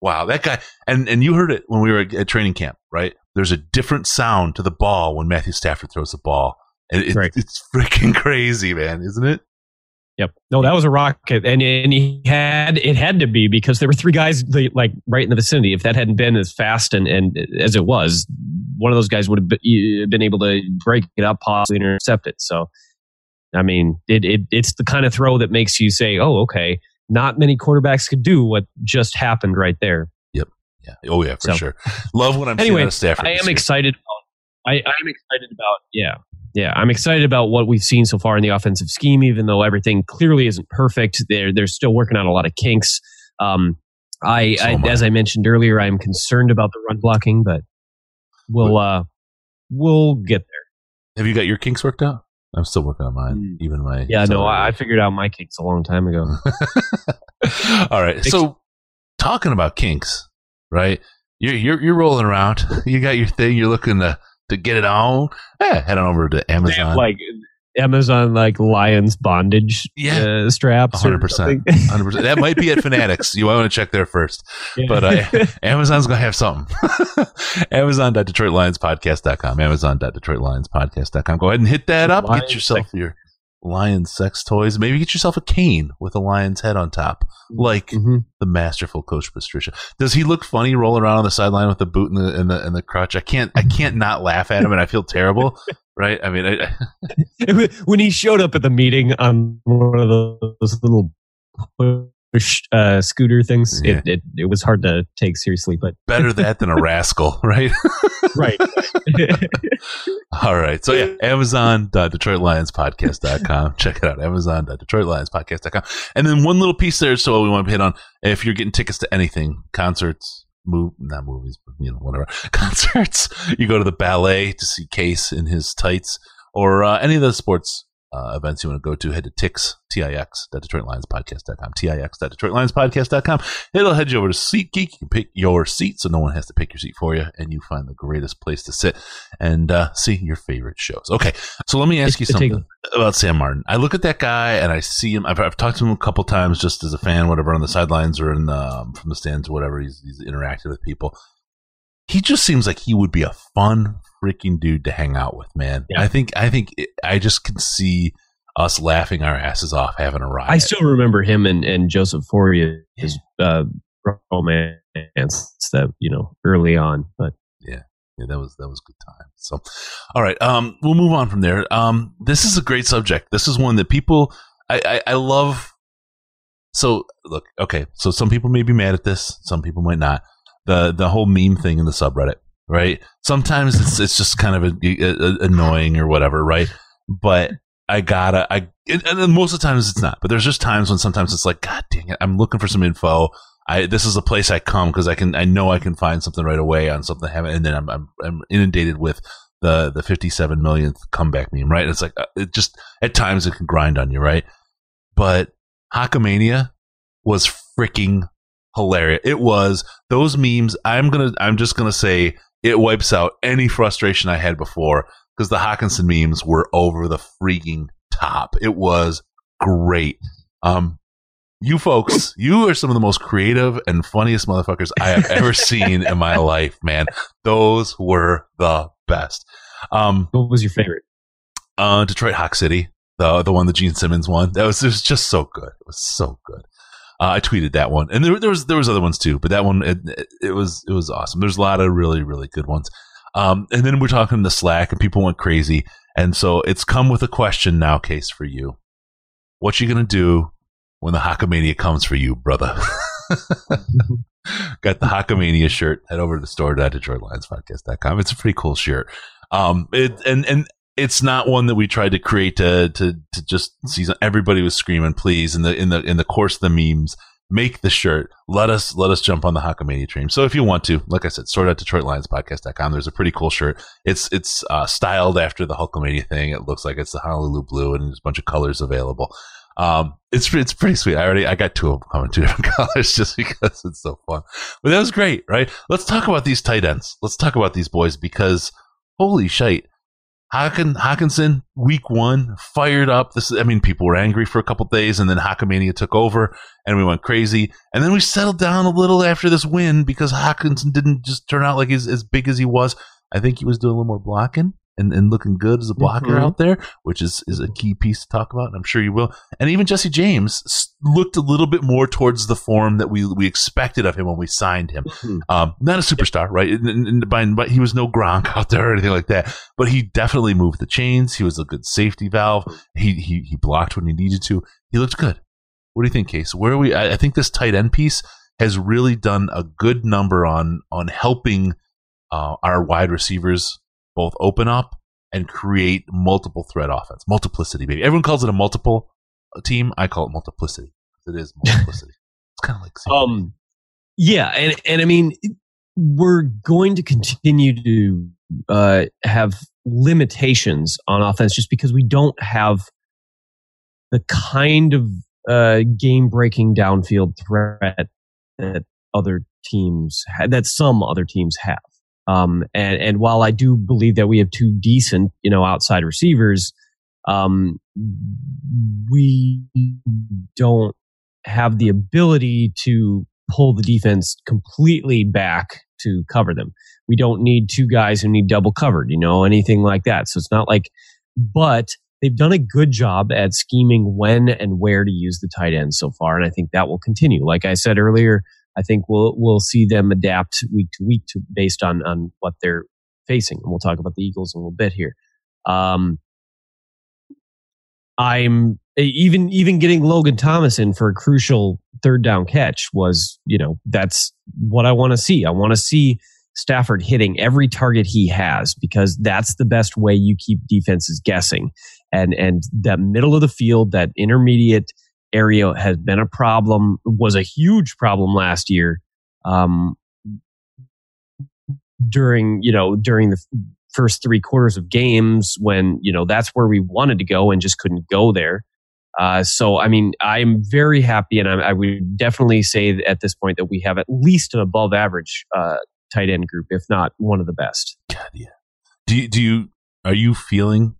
Wow, that guy, and and you heard it when we were at, at training camp, right? There's a different sound to the ball when Matthew Stafford throws the ball. And it, Right. it's freaking crazy, man, isn't it? Yep. No, that was a rocket, and and he had it had to be because there were three guys like right in the vicinity. If that hadn't been as fast and and as it was, one of those guys would have been, uh, been able to break it up, possibly intercept it. So, I mean, it, it it's the kind of throw that makes you say, "Oh, okay." Not many quarterbacks could do what just happened right there. Yep. Yeah. Oh yeah, for So- sure. Love what I'm Anyway, seeing out of Stafford. I am excited about. I, I'm excited about. Yeah, yeah. I'm excited about what we've seen so far in the offensive scheme. Even though everything clearly isn't perfect, they're they're still working on a lot of kinks. Um, I, So I as I mentioned earlier, I am concerned about the run blocking, but we'll uh we'll get there. Have you got your kinks worked out? I'm still working on mine. Mm. Even my Yeah, no, I, I figured out my kinks a long time ago. All right. So talking about kinks, right? You're you're you're rolling around. You got your thing. You're looking to to get it on. Eh, head on over to have, Amazon. like Amazon like Lions bondage Yeah. uh, straps. 100%. something. 100%. That might be at Fanatics. You might want to check there first. But uh, Amazon's going to have something. Amazon.DetroitLionsPodcast.com. Amazon.DetroitLionsPodcast.com. Go ahead and hit that up. Lions get yourself your lion sex toys. Maybe get yourself a cane with a lion's head on top, like Mhm. the masterful Coach Patricia. Does he look funny rolling around on the sideline with the boot and the and the, and the crutch? I can't I can't not laugh at him, and I feel terrible. Right? I mean, I, when he showed up at the meeting on one of those little uh, scooter things, Yeah. it, it it was hard to take seriously. But better that than a rascal, right? right, All right. So yeah, Amazon.DetroitLionsPodcast.com. Check it out. Amazon.DetroitLionsPodcast.com. And then one little piece there, so we want to hit on if you're getting tickets to anything, concerts, move not movies, but you know, whatever. Concerts. You go to the ballet to see Case in his tights, or uh, any of the sports uh, events you want to go to, head to Tix, T-I-X, DetroitLionsPodcast.com, T-I-X, DetroitLionsPodcast.com. It'll head you over to SeatGeek. You can pick your seat so no one has to pick your seat for you, and you find the greatest place to sit and uh, see your favorite shows. Okay, so let me ask you something about Sam Martin. I look at that guy and I see him. I've, I've talked to him a couple times just as a fan, whatever, on the sidelines or in the, um, from the stands or whatever. He's, he's interacted with people. He just seems like he would be a fun, freaking dude to hang out with, man. Yeah. I think I think it, I just can see us laughing our asses off having a ride. I still remember him and, and Joseph Fauria, his uh, romance that you know early on, but yeah. Yeah, that was that was good time. So, all right, um, we'll move on from there. Um, this is a great subject. This is one that people I, I, I love. So look, okay, so some people may be mad at this, some people might not. The the whole meme thing in the subreddit right? Sometimes it's it's just kind of a, a, annoying or whatever, right? But I gotta, I and most of the times it's not. But there's just times when sometimes it's like, God dang it, I'm looking for some info. I this is a place I come because I can I know I can find something right away on something I haven't, and then I'm I'm, I'm inundated with the the 57 millionth comeback meme, right? It's like uh, it just at times it can grind on you, right? But Hockamania was freaking hilarious. It was those memes. I'm gonna I'm just gonna say it wipes out any frustration I had before because the Hockenson memes were over the freaking top. It was great. Um, you folks, you are some of the most creative and funniest motherfuckers I have ever seen in my life, man. Those were the best. Um, what was your favorite? Uh, Detroit Hawk City, the the one the Gene Simmons one. That was, it was just so good. It was so good. Uh, I tweeted that one, and there, there, was there was other ones too, but that one it, it, was it was awesome. There's a lot of really really good ones. Um, and then we're talking the Slack, and people went crazy, and so it's come with a question now, case for you. What you gonna do when the Hockamania comes for you, brother? Got the Hockamania shirt. Head over to the store at DetroitLionsPodcast.com. It's a pretty cool shirt. Um, it and and it's not one that we tried to create to to to just see everybody was screaming please in the in the in the course of the memes make the shirt let us let us jump on the Hockamania train so if you want to like i said sort out detroitlionspodcast.com there's a pretty cool shirt it's it's uh, styled after the Hulkamania thing it looks like it's the honolulu blue and there's a bunch of colors available um, it's it's pretty sweet. I already I got two of them coming two different colors just because it's so fun. But that was great, right? Let's talk about these tight ends. Let's talk about these boys because holy shite, Haken, Hockenson, week one, fired up. This, I mean, people were angry for a couple days, and then Hockamania took over, and we went crazy. And then we settled down a little after this win because Hockenson didn't just turn out like he's as big as he was. I think he was doing a little more blocking and, and looking good as a blocker mm-hmm. out there, which is, is a key piece to talk about. And I'm sure you will. And even Jesse James looked a little bit more towards the form that we we expected of him when we signed him. Mm-hmm. Um, not a superstar, right? And, and by, but he was no Gronk out there or anything like that. But he definitely moved the chains. He was a good safety valve. He he, he blocked when he needed to. He looked good. What do you think, Case? Where are we? I, I think this tight end piece has really done a good number on on helping uh, our wide receivers both open up and create multiple threat offense. Multiplicity, baby. Everyone calls it a multiple team. I call it multiplicity. It is multiplicity. it's kind of like um, yeah, and and I mean, we're going to continue to uh, have limitations on offense just because we don't have the kind of uh, game breaking downfield threat that other teams ha- that some other teams have. Um, and, and while I do believe that we have two decent, you know, outside receivers, um, we don't have the ability to pull the defense completely back to cover them. We don't need two guys who need double covered, you know, anything like that. So it's not like, but they've done a good job at scheming when and where to use the tight end so far. And I think that will continue. Like I said earlier, I think we'll we'll see them adapt week to week to based on on what they're facing. And we'll talk about the Eagles in a little bit here. Um, I'm even even getting Logan Thomas in for a crucial third down catch was you know that's what I want to see. I want to see Stafford hitting every target he has because that's the best way you keep defenses guessing. And and that middle of the field, that intermediate area has been a problem, was a huge problem last year. Um, during you know during the first three quarters of games when you know that's where we wanted to go and just couldn't go there. Uh, so, I mean, I'm very happy, and I, I, would definitely say at this point that we have at least an above average uh, tight end group, if not one of the best. God, yeah. Do you, do you are you feeling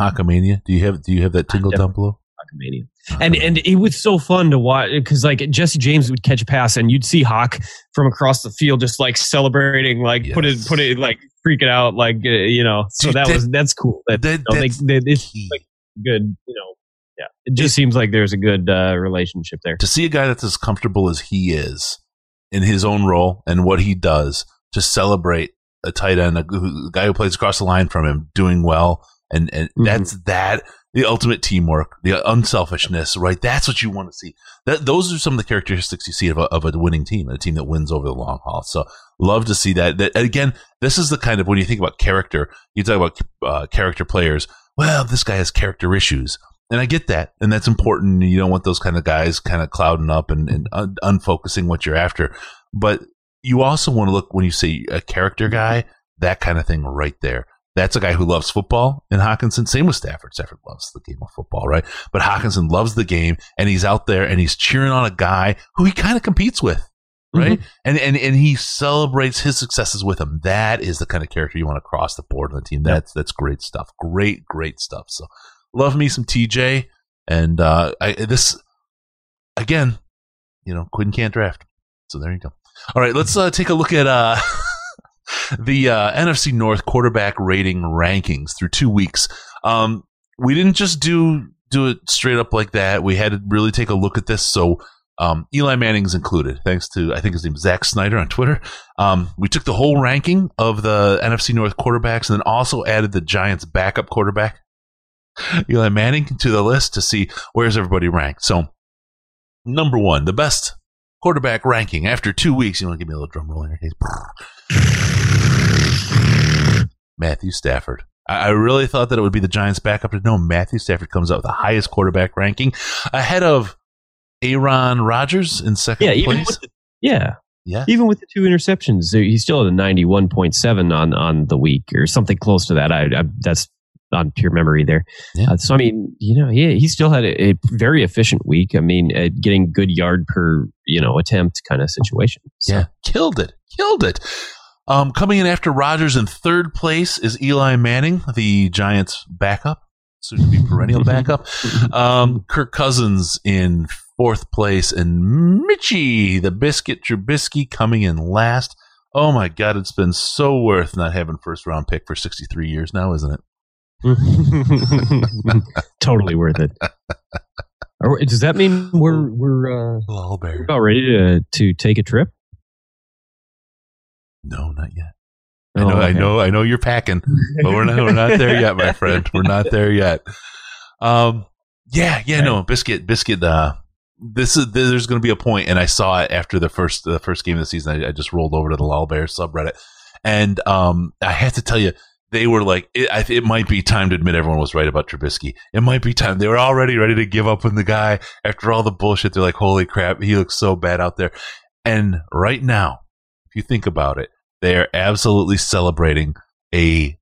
Hockamania? Do you have do you have that tingle down below? Hockamania. And and it was so fun to watch because like Jesse James would catch a pass and you'd see Hawk from across the field just like celebrating, like yes. put it put it like freaking out, like uh, you know. So Dude, that, that, was that's cool. That, that you know, they, they, it's like good, you know. Yeah, it just it, seems like there's a good uh, relationship there. To see a guy that's as comfortable as he is in his own role and what he does to celebrate a tight end, a, a guy who plays across the line from him, doing well, and and mm-hmm. that's that the ultimate teamwork, the unselfishness, right? That's what you want to see. That those are some of the characteristics you see of a, of a winning team, a team that wins over the long haul. So love to see that. That again, this is the kind of when you think about character, you talk about uh, character players. Well, this guy has character issues, and I get that, and that's important. You don't want those kind of guys kind of clouding up and, and un- unfocusing what you're after. But you also want to look when you say a character guy, that kind of thing right there. That's a guy who loves football, and Hockenson, same with Stafford. Stafford loves the game of football, right? But Hockenson loves the game, and he's out there and he's cheering on a guy who he kind of competes with, right? Mm-hmm. And, and and he celebrates his successes with him. That is the kind of character you want to cross the board on the team. That's that's great stuff. Great, great stuff. So love me some TJ, and uh, I, this again, you know, Quinn can't draft, so there you go. All right, let's uh, take a look at. Uh, the uh, NFC North quarterback rating rankings through two weeks. Um, we didn't just do do it straight up like that. We had to really take a look at this. So um, Eli Manning's included, thanks to I think his name is Zach Snyder on Twitter. Um, we took the whole ranking of the NFC North quarterbacks and then also added the Giants' backup quarterback, Eli Manning, to the list to see where's everybody ranked. So number one, the best quarterback ranking after two weeks. You want to give me a little drum roll in your case? Matthew Stafford. I really thought that it would be the Giants' backup, but no, Matthew Stafford comes out with the highest quarterback ranking ahead of Aaron Rodgers in second yeah, place. The, yeah, yeah. Even with the two interceptions, he's still at a ninety-one point seven on on the week or something close to that. I, I that's on pure memory there. Yeah. Uh, so I mean, you know, he he still had a, a very efficient week. I mean, uh, getting good yard per you know attempt kind of situation. So. Yeah, killed it, killed it. Um, coming in after Rodgers in third place is Eli Manning, the Giants' backup, soon to be perennial backup. Um, Kirk Cousins in fourth place, and Mitchy, the Biscuit Trubisky, coming in last. Oh my God, it's been so worth not having first round pick for 63 years now, isn't it? totally worth it. Does that mean we're we're, uh, we're about ready to to take a trip? No, not yet. I know, oh, okay. I know, I know you're packing, but we're not, we're not there yet, my friend. We're not there yet. Um, yeah, yeah, no, biscuit, biscuit. Uh, this is there's going to be a point, and I saw it after the first the first game of the season. I, I just rolled over to the Lol Bears subreddit, and um, I have to tell you, they were like, it, it, might be time to admit everyone was right about Trubisky. It might be time. They were already ready to give up on the guy after all the bullshit. They're like, holy crap, he looks so bad out there. And right now, if you think about it, they are absolutely celebrating a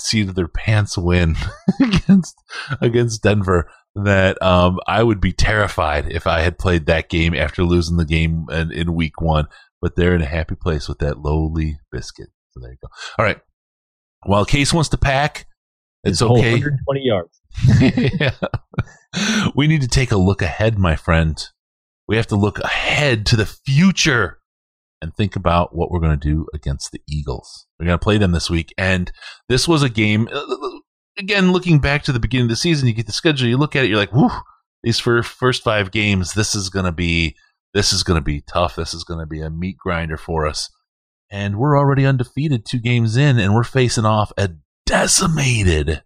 seat of their pants win against against Denver. That um, I would be terrified if I had played that game after losing the game in, in week one. But they're in a happy place with that lowly biscuit. So there you go. All right. While Case wants to pack, it's okay. 120 yards. yeah. We need to take a look ahead, my friend. We have to look ahead to the future and think about what we're going to do against the Eagles. We're going to play them this week. And this was a game, uh, again, looking back to the beginning of the season, you get the schedule, you look at it, you're like, whew, these first five games, this is going to be, this is going to be tough. This is going to be a meat grinder for us. And we're already undefeated two games in, and we're facing off a decimated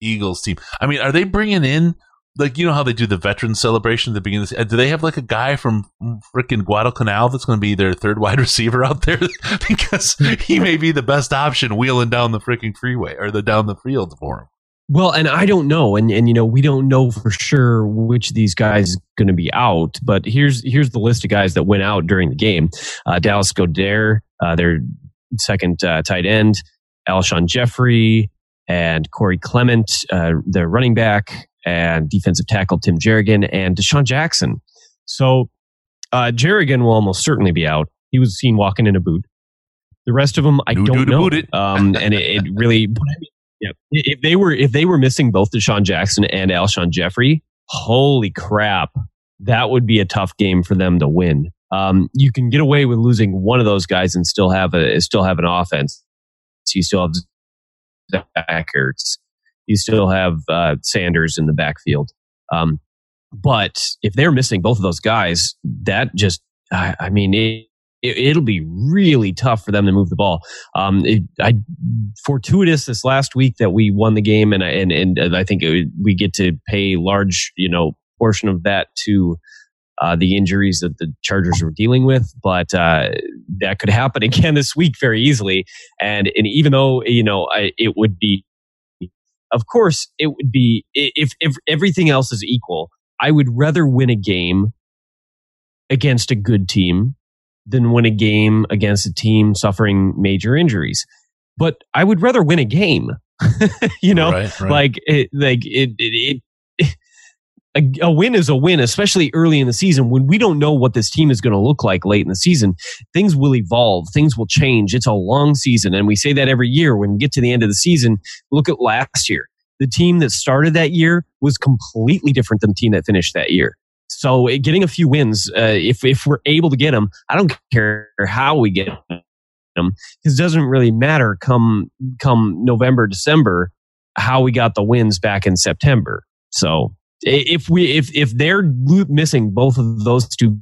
Eagles team. I mean, are they bringing in like you know how they do the veteran celebration at the beginning. Of the, uh, do they have like a guy from freaking Guadalcanal that's going to be their third wide receiver out there because he may be the best option wheeling down the freaking freeway or the down the field for him. Well, and I don't know, and and you know we don't know for sure which of these guys is going to be out. But here's here's the list of guys that went out during the game: uh, Dallas Goedert, uh, their second uh, tight end, Alshon Jeffery, and Corey Clement, uh, the running back, and defensive tackle Tim Jernigan, and DeSean Jackson. So uh, Jernigan will almost certainly be out. He was seen walking in a boot. The rest of them, I Do- don't know. Um, and it, it really, but I mean, yeah, if they were if they were missing both DeSean Jackson and Alshon Jeffery, holy crap, that would be a tough game for them to win. Um, you can get away with losing one of those guys and still have a still have an offense. You still have Zach Ertz. You still have uh, Sanders in the backfield. Um, but if they're missing both of those guys, that just, I, I mean, it, it, it'll be really tough for them to move the ball. Um, it, I fortuitous this last week that we won the game, and I- and and I think it, we get to pay large, you know, portion of that to uh, the injuries that the Chargers were dealing with. But uh, that could happen again this week very easily. And and even though you know I, it would be, of course, it would be if if everything else is equal, I would rather win a game against a good team than win a game against a team suffering major injuries. But I would rather win a game. you know, right, right. like it, like it, it, it a, a win is a win, especially early in the season when we don't know what this team is going to look like late in the season. Things will evolve, things will change. It's a long season, and we say that every year. When we get to the end of the season, look at last year. The team that started that year was completely different than the team that finished that year. So, getting a few wins, uh, if if we're able to get them, I don't care how we get them because it doesn't really matter come come November, December how we got the wins back in September. So if we if if they're missing both of those two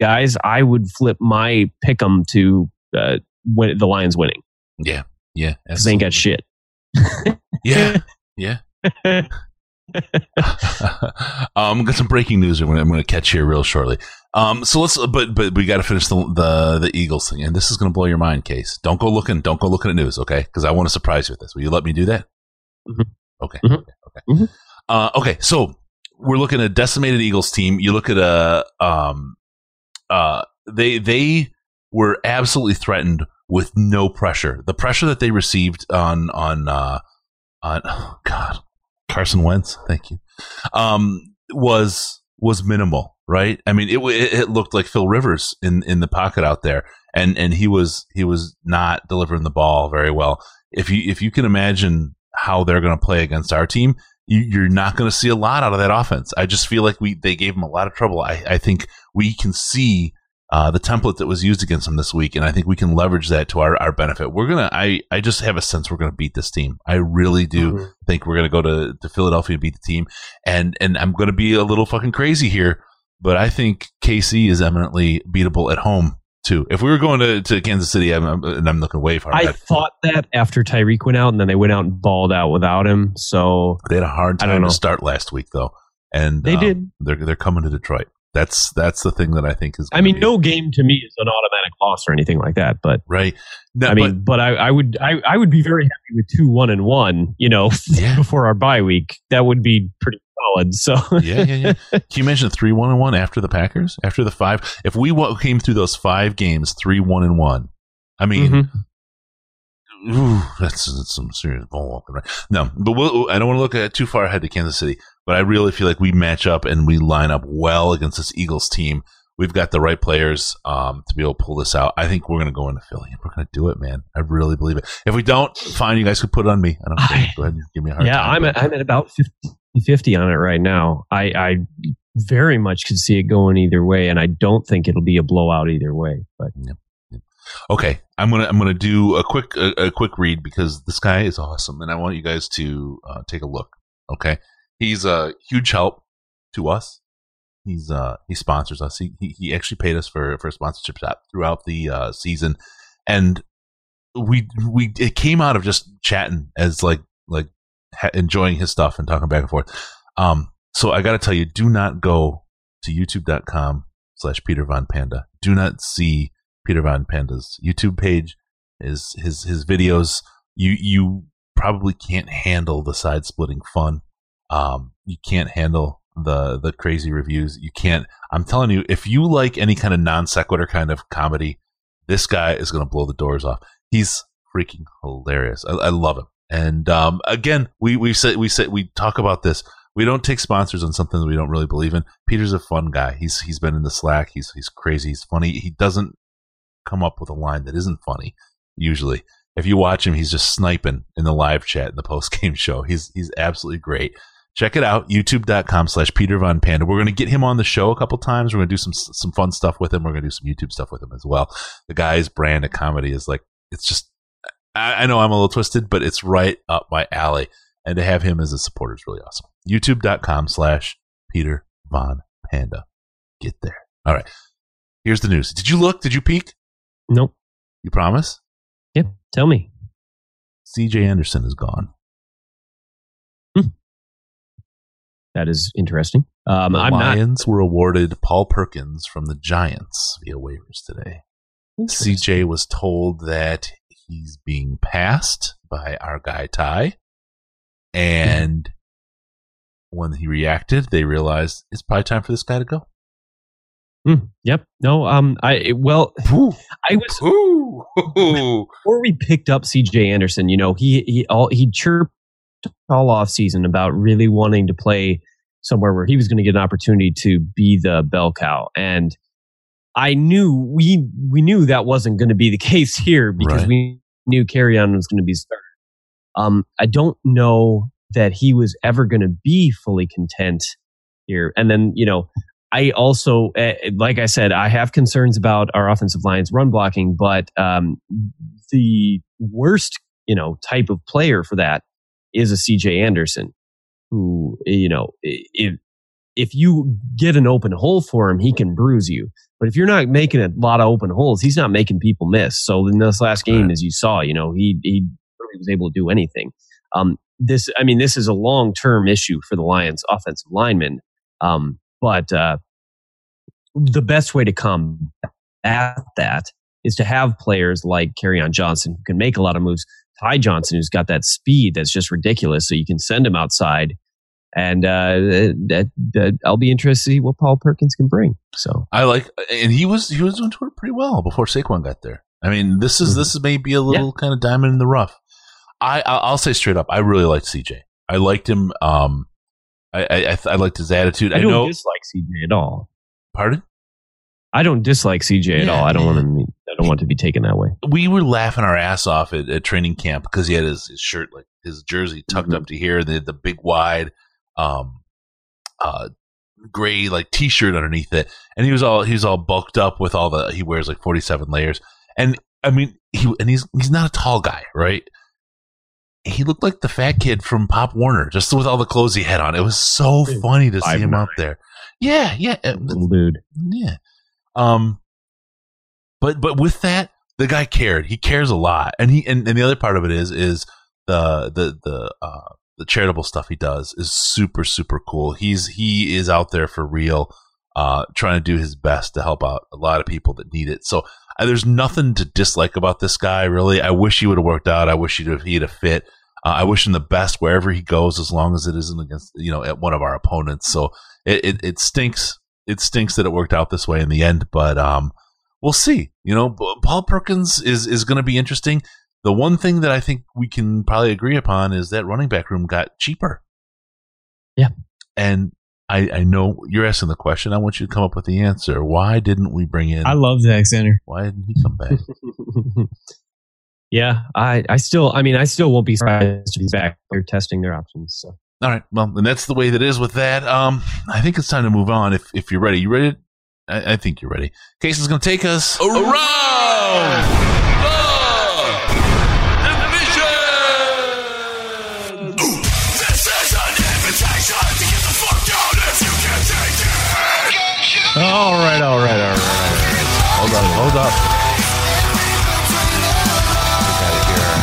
guys, I would flip my pick 'em to uh, win, the Lions winning yeah, yeah, because they ain't got shit. Yeah, yeah. um, got some breaking news. I'm I'm gonna catch here real shortly. Um, so let's, but but we got to finish the, the the Eagles thing, and this is gonna blow your mind, Case. Don't go looking. Don't go looking at news, okay? Because I want to surprise you with this. Will you let me do that? Mhm. Okay. Mhm. Okay. Okay. Mhm. Uh, okay. So we're looking at a decimated Eagles team. You look at a um, uh, they they were absolutely threatened with no pressure. The pressure that they received on on uh, on oh God Carson Wentz, thank you, um, was was minimal, right? I mean, it, it looked like Phil Rivers in in the pocket out there, and and he was he was not delivering the ball very well. If you if you can imagine how they're going to play against our team, you, you're not going to see a lot out of that offense. I just feel like we they gave him a lot of trouble. I, I think we can see uh, the template that was used against them this week, and I think we can leverage that to our, our benefit. We're gonna. I I just have a sense we're gonna beat this team. I really do Mhm. think we're gonna go to, to Philadelphia and beat the team, and and I'm gonna be a little fucking crazy here, but I think KC is eminently beatable at home too. If we were going to, to Kansas City, I'm, I'm- and I'm looking way far I ahead. thought that after Tyreek went out, and then they went out and balled out without him. So They had a hard time to start last week though, and they um, did. They're they're coming to Detroit. That's that's the thing that I think is. I mean, no game to me is an automatic loss or anything like that. But right. No, I mean, but, I, I would I, I would be very happy with two one and one. You know, Yeah. before our bye week, that would be pretty solid. So yeah, yeah, yeah. Can you imagine three one and one after the Packers? After the five, if we came through those five games three one and one, I mean, Mhm. ooh, that's, that's some serious ball walking, right? No, but we'll, I don't want to look at too far ahead to Kansas City, but I really feel like we match up and we line up well against this Eagles team. We've got the right players um, to be able to pull this out. I think we're going to go into Philly and we're going to do it, man. I really believe it. If we don't, fine, you guys could put it on me. I don't care. Go ahead and give me a hard yeah, time. I'm at, I'm at about 50, 50 on it right now. I, I very much could see it going either way, and I don't think it'll be a blowout either way. But Okay, I'm gonna I'm gonna do a quick a, a quick read because this guy is awesome, and I want you guys to uh, take a look. Okay, he's a huge help to us. He's uh he sponsors us. He he, he actually paid us for for a sponsorship throughout the uh, season, and we we it came out of just chatting as like like ha- enjoying his stuff and talking back and forth. Um, so I got to tell you, do not go to youtube.com slash Peter Von Panda. Do not see Peter Von Panda's YouTube page, his his his videos. You you probably can't handle the side splitting fun. Um, you can't handle the the crazy reviews. You can't. I'm telling you, if you like any kind of non sequitur kind of comedy, this guy is going to blow the doors off. He's freaking hilarious. I, I love him. And um, again, we we said we said we talk about this. We don't take sponsors on something that we don't really believe in. Peter's a fun guy. He's he's been in the Slack. He's he's crazy. He's funny. He doesn't come up with a line that isn't funny. Usually, if you watch him, he's just sniping in the live chat in the post game show. He's he's absolutely great. Check it out, youtube.com slash Peter Von Panda. We're going to get him on the show a couple times. We're going to do some some fun stuff with him. We're going to do some YouTube stuff with him as well. The guy's brand of comedy is like, it's just, I, I know I'm a little twisted, but it's right up my alley. And to have him as a supporter is really awesome. YouTube.com slash Peter Von Panda. Get there. All right. Here's the news. Did you look? Did you peek? Nope. You promise? Yep. Tell me. CJ Anderson is gone. That is interesting. Um, the I'm not. Lions were awarded Paul Perkins from the Giants via waivers today. CJ was told that he's being passed by our guy Ty, and when he reacted, they realized it's probably time for this guy to go. Mm, yep. No. Um. I well. I was Ooh. before we picked up C.J. Anderson. You know, he he all he chirped all off season about really wanting to play somewhere where he was going to get an opportunity to be the bell cow, and I knew we we knew that wasn't going to be the case here because Right. we knew Kerryon was going to be starter. Um. I don't know that he was ever going to be fully content here, and then you know. I also, uh, like I said, I have concerns about our offensive line's run blocking, but um, the worst, you know, type of player for that is a CJ Anderson, who, you know, if if you get an open hole for him, he can bruise you. But if you're not making a lot of open holes, he's not making people miss. So in this last game, as you saw, you know, he he really was able to do anything. Um, this, I mean, this is a long term issue for the Lions' offensive linemen. Um, but uh, the best way to come at that is to have players like on Johnson who can make a lot of moves. Ty Johnson, who's got that speed that's just ridiculous, so you can send him outside. And uh, that, that I'll be interested to see what Paul Perkins can bring. So I like, and he was he was doing pretty well before Saquon got there. I mean, this is Mhm. this is maybe a little kind of diamond in the rough. I I'll say straight up, I really liked CJ. I liked him. Um, I I, I, liked his attitude. I, I, don't know. dislike CJ at all. Pardon? I don't dislike CJ at all. I don't yeah. want to. I don't want to be taken that way. we were laughing our ass off at, at training camp because he had his, his shirt like his jersey tucked Mhm. up to here, the the big wide, um, uh, gray like t-shirt underneath it, and he was all he was all bulked up with all the he wears like forty seven layers, and I mean he and he's he's not a tall guy, right? He looked like the fat kid from Pop Warner, just with all the clothes he had on. It was so funny to see him 5'9". out there. Yeah, yeah, Little dude. yeah. Um but but with that, the guy cared. He cares a lot. And he and, and the other part of it is is the the the uh the charitable stuff he does is super super cool. He's he is out there for real uh trying to do his best to help out a lot of people that need it. So uh, there's nothing to dislike about this guy really. I wish he would have worked out. I wish he'd have he'd fit. Uh, I wish him the best wherever he goes, as long as it isn't against you know at one of our opponents. So it, it, it stinks. It stinks that it worked out this way in the end, but um, we'll see. You know, Paul Perkins is is going to be interesting. The one thing that I think we can probably agree upon is that running back room got cheaper. Yeah. and I I know you're asking the question. I want you to come up with the answer. Why didn't we bring in? I love Zach Zenner. why didn't he come back? yeah, I, I still, I mean, I still won't be surprised if he's back. They're testing their options. So All right. Well, and that's the way that is with that. Um, I think it's time to move on. If if you're ready, you ready? I, I think you're ready. Case is going to take us around the mission. all right, all right, all right. Hold up, hold up. Hear our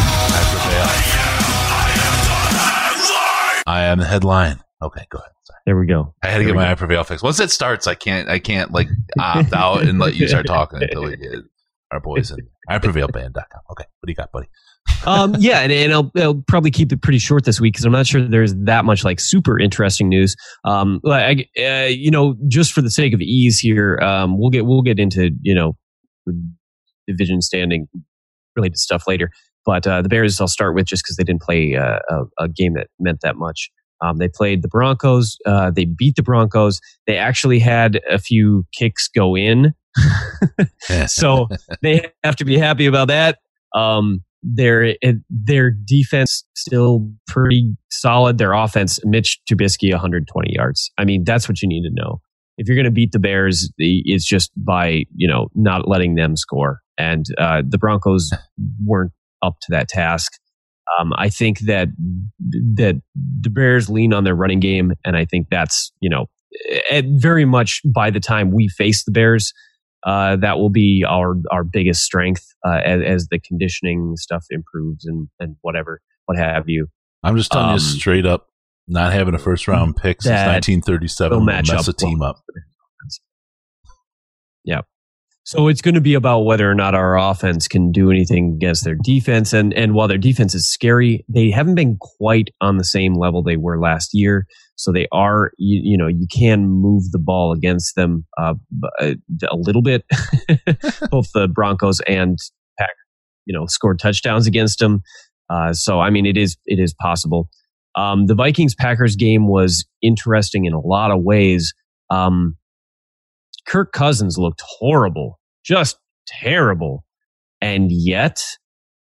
I am the headline. Okay, go ahead. Sorry. There we go. I had to There get my go. I prevail fix. Once it starts, I can't. I can't like opt out and let you start talking until we get our boys in iprevailband.com. Okay, what do you got, buddy? um, yeah, and, and I'll, I'll probably keep it pretty short this week because I'm not sure there's that much like super interesting news. Um, like, uh, you know, just for the sake of ease here, um, we'll get we'll get into you know division standing related stuff later. but uh, the Bears, I'll start with just because they didn't play uh, a, a, game that meant that much. Um, they played the Broncos. Uh, they beat the Broncos. They actually had a few kicks go in. so they have to be happy about that. Um, their their defense still pretty solid. Their offense, Mitch Trubisky, 120 yards. I mean, that's what you need to know. If you're going to beat the Bears, it's just by you know not letting them score. And uh, the Broncos weren't up to that task. Um, I think that that the Bears lean on their running game, and I think that's you know very much by the time we face the Bears, uh, that will be our our biggest strength uh, as, as, the conditioning stuff improves and and whatever what have you. I'm just telling um, you straight up, not having a first round pick since 1937 will mess a team up. Yeah. So it's going to be about whether or not our offense can do anything against their defense. And, and while their defense is scary, they haven't been quite on the same level they were last year. So they are, you, you know, you can move the ball against them uh, uh a little bit. Both the Broncos and Pack, you know, scored touchdowns against them. Uh, so I mean, it is it is possible. Um, the Vikings Packers game was interesting in a lot of ways. Um, Kirk Cousins looked horrible, just terrible. And yet,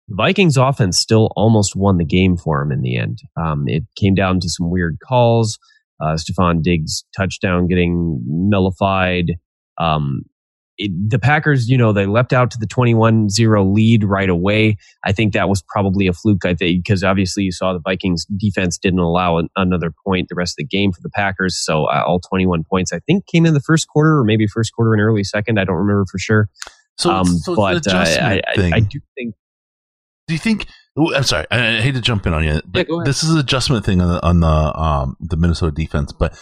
Vikings offense still almost won the game for him in the end. Um, it came down to some weird calls. Uh, Stefon Diggs touchdown getting nullified. Um, it, the Packers, you know, they leapt out to the 21 0 lead right away. I think that was probably a fluke, I think, because obviously you saw the Vikings defense didn't allow an, another point the rest of the game for the Packers. So uh, all 21 points, I think, came in the first quarter or maybe first quarter and early second. I don't remember for sure. So, um, so but uh, I, I, I, do think. Do you think? I'm sorry. I, hate to jump in on you, but yeah, this is an adjustment thing on the on the um the Minnesota defense, but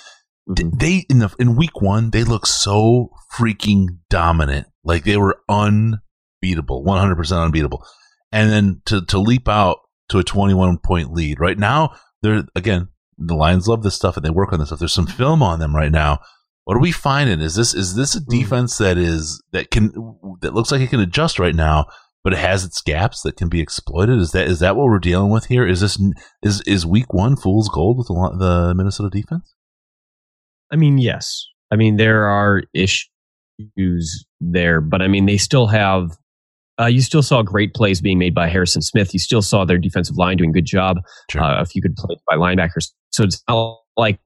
Mm-hmm. They in the in week one they look so freaking dominant, like they were unbeatable, one hundred percent unbeatable, and then to to leap out to a twenty one point lead right now. They're again the Lions love this stuff and they work on this stuff. There's some film on them right now. What are we finding? Is this is this a mm. defense that is that can that looks like it can adjust right now, but it has its gaps that can be exploited? Is that is that what we're dealing with here? Is this is is week one fool's gold with the, the Minnesota defense? I mean, yes. I mean, there are issues there, but I mean, they still have. Uh, you still saw great plays being made by Harrison Smith. You still saw their defensive line doing a good job. Sure. Uh, a few good plays by linebackers. So it's not like,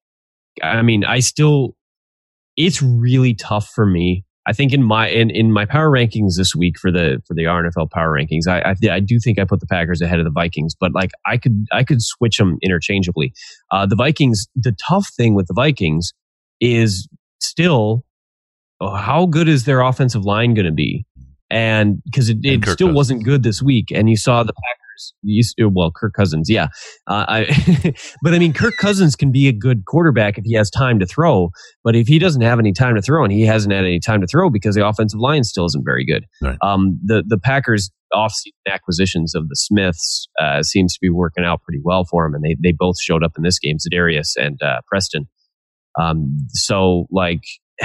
I mean, I still, it's really tough for me. I think in my in, in my power rankings this week for the for the RNFL power rankings, I, I, I do think I put the Packers ahead of the Vikings, but like I could I could switch them interchangeably. Uh, the Vikings, the tough thing with the Vikings is still oh, how good is their offensive line going to be? And because it, it still Cousins. wasn't good this week, and you saw the Packers. You, well, Kirk Cousins, yeah. Uh, I, but I mean, Kirk Cousins can be a good quarterback if he has time to throw. But if he doesn't have any time to throw, and he hasn't had any time to throw because the offensive line still isn't very good, right. um, the the Packers off-season acquisitions of the Smiths uh, seems to be working out pretty well for him, and they they both showed up in this game, Za'Darius and uh, Preston. Um, so like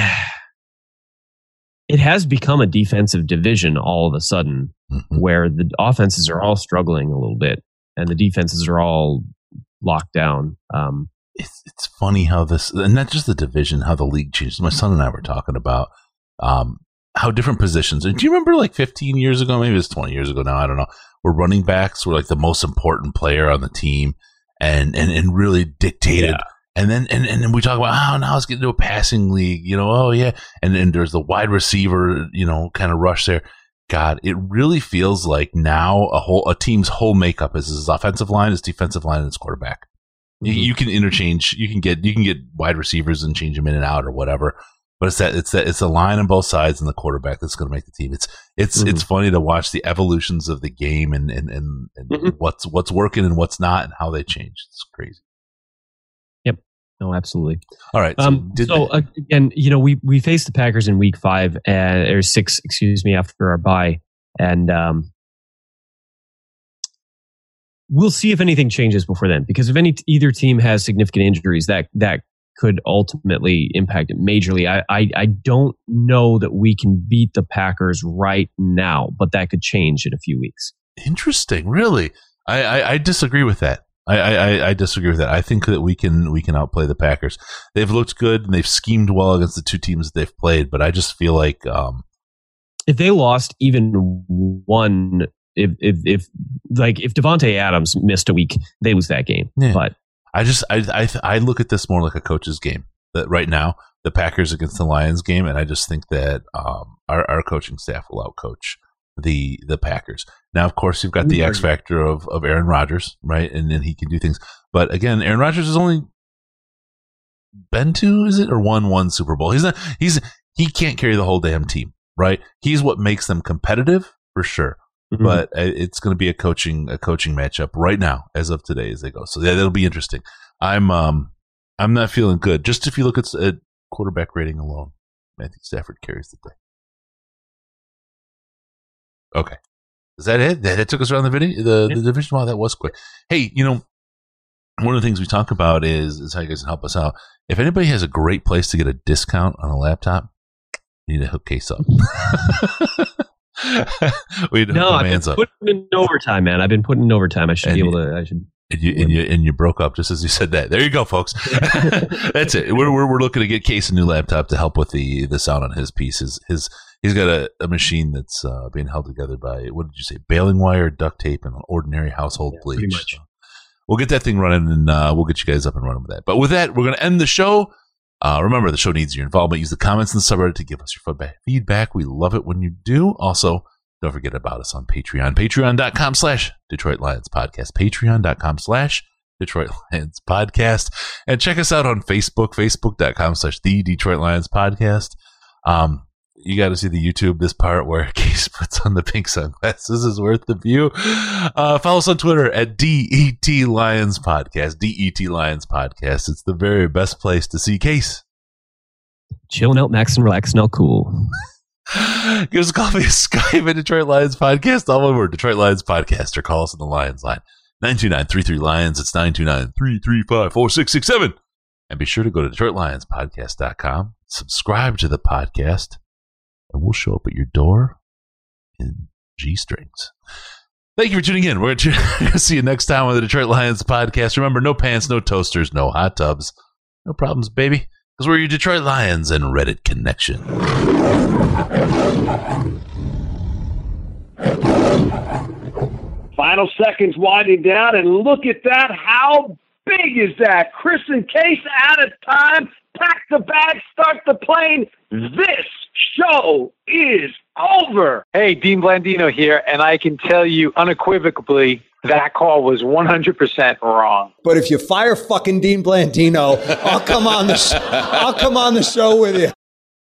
it has become a defensive division all of a sudden mm-hmm. where the offenses are all struggling a little bit and the defenses are all locked down. Um, it's, it's funny how this, and not just the division, how the league changes. My son and I were talking about um, how different positions. And do you remember like 15 years ago, maybe it's 20 years ago now, I don't know, where running backs were like the most important player on the team and, and, and really dictated yeah. And then and, and then we talk about oh now let's get into a passing league, you know, oh yeah. And then there's the wide receiver, you know, kind of rush there. God, it really feels like now a whole a team's whole makeup is his offensive line, his defensive line, and his quarterback. Mm-hmm. You, you, can interchange, you can get you can get wide receivers and change them in and out or whatever. But it's that it's that it's a line on both sides and the quarterback that's going to make the team. It's it's mm-hmm. it's funny to watch the evolutions of the game and and and, and mm-hmm. what's what's working and what's not and how they change. It's crazy. No, absolutely. All right. So, um, so uh, again, you know, we we faced the Packers in Week Five and or six, excuse me, after our bye, and um, we'll see if anything changes before then. Because if any either team has significant injuries, that that could ultimately impact it majorly. I, I I don't know that we can beat the Packers right now, but that could change in a few weeks. Interesting, really. I, I, I disagree with that. I, I, I disagree with that. I think that we can we can outplay the Packers. They've looked good and they've schemed well against the two teams that they've played, but I just feel like um, if they lost even one, if if, if like if Davante Adams missed a week, they lose that game. Yeah. But I just I, I I look at this more like a coach's game. That right now the Packers against the Lions game, and I just think that um, our our coaching staff will outcoach the the Packers. Now, of course, you've got the X factor of of Aaron Rodgers, right? And then he can do things. But again, Aaron Rodgers has only been to is it or won one Super Bowl. He's not. He's he can't carry the whole damn team, right? He's what makes them competitive for sure. Mm-hmm. But uh, it's going to be a coaching a coaching matchup right now, as of today, as they go. So yeah, that'll be interesting. I'm um I'm not feeling good. Just if you look at, at quarterback rating alone, Matthew Stafford carries the day. Okay. Is that it? That, took us around the video, the, yeah. the division. Wow, that was quick. Hey, you know, one of the things we talk about is, is how you guys can help us out. If anybody has a great place to get a discount on a laptop, you need to hook case up. we no, I've been up. putting in overtime, man. I've been putting in overtime. I should and be able to. I should. And you, and you and you broke up just as you said that. There you go, folks. That's it. We're, we're, we're looking to get Case a new laptop to help with the the sound on his pieces. His he's got a, a machine that's uh, being held together by what did you say baling wire duct tape and an ordinary household yeah, bleach. so we'll get that thing running and uh, we'll get you guys up and running with that. But with that we're going to end the show. Uh, remember the show needs your involvement. Use the comments in the subreddit to give us your feedback we love it when you do. Also don't forget about us on patreon patreon.com slash detroit lions podcast patreon.com slash Detroit Lions podcast. And check us out on Facebook, facebook.com slash the Detroit Lions podcast. Um, you got to see the YouTube this part where Case puts on the pink sunglasses is worth the view. Uh, follow us on Twitter at DET Lions Podcast. DET Lions Podcast. It's the very best place to see Case. Chilling out, max and relax, now cool. Give us a call via Skype at Detroit Lions Podcast. All one word, Detroit Lions Podcast, or call us on the Lions line. 929 Lions. It's 929 335 4667. And be sure to go to DetroitLionsPodcast.com. Subscribe to the podcast and we'll show up at your door in G strings. Thank you for tuning in. We're going to see you next time on the Detroit Lions podcast. Remember, no pants, no toasters, no hot tubs. No problems, baby, because we're your Detroit Lions and Reddit connection. Final seconds winding down, and look at that. How big is that? Chris and Case out of time. Pack the bag, start the plane. This show is over. Hey, Dean Blandino here, and I can tell you unequivocally that call was 100% wrong. But if you fire fucking Dean Blandino, I'll come on the sh- I'll come on the show with you.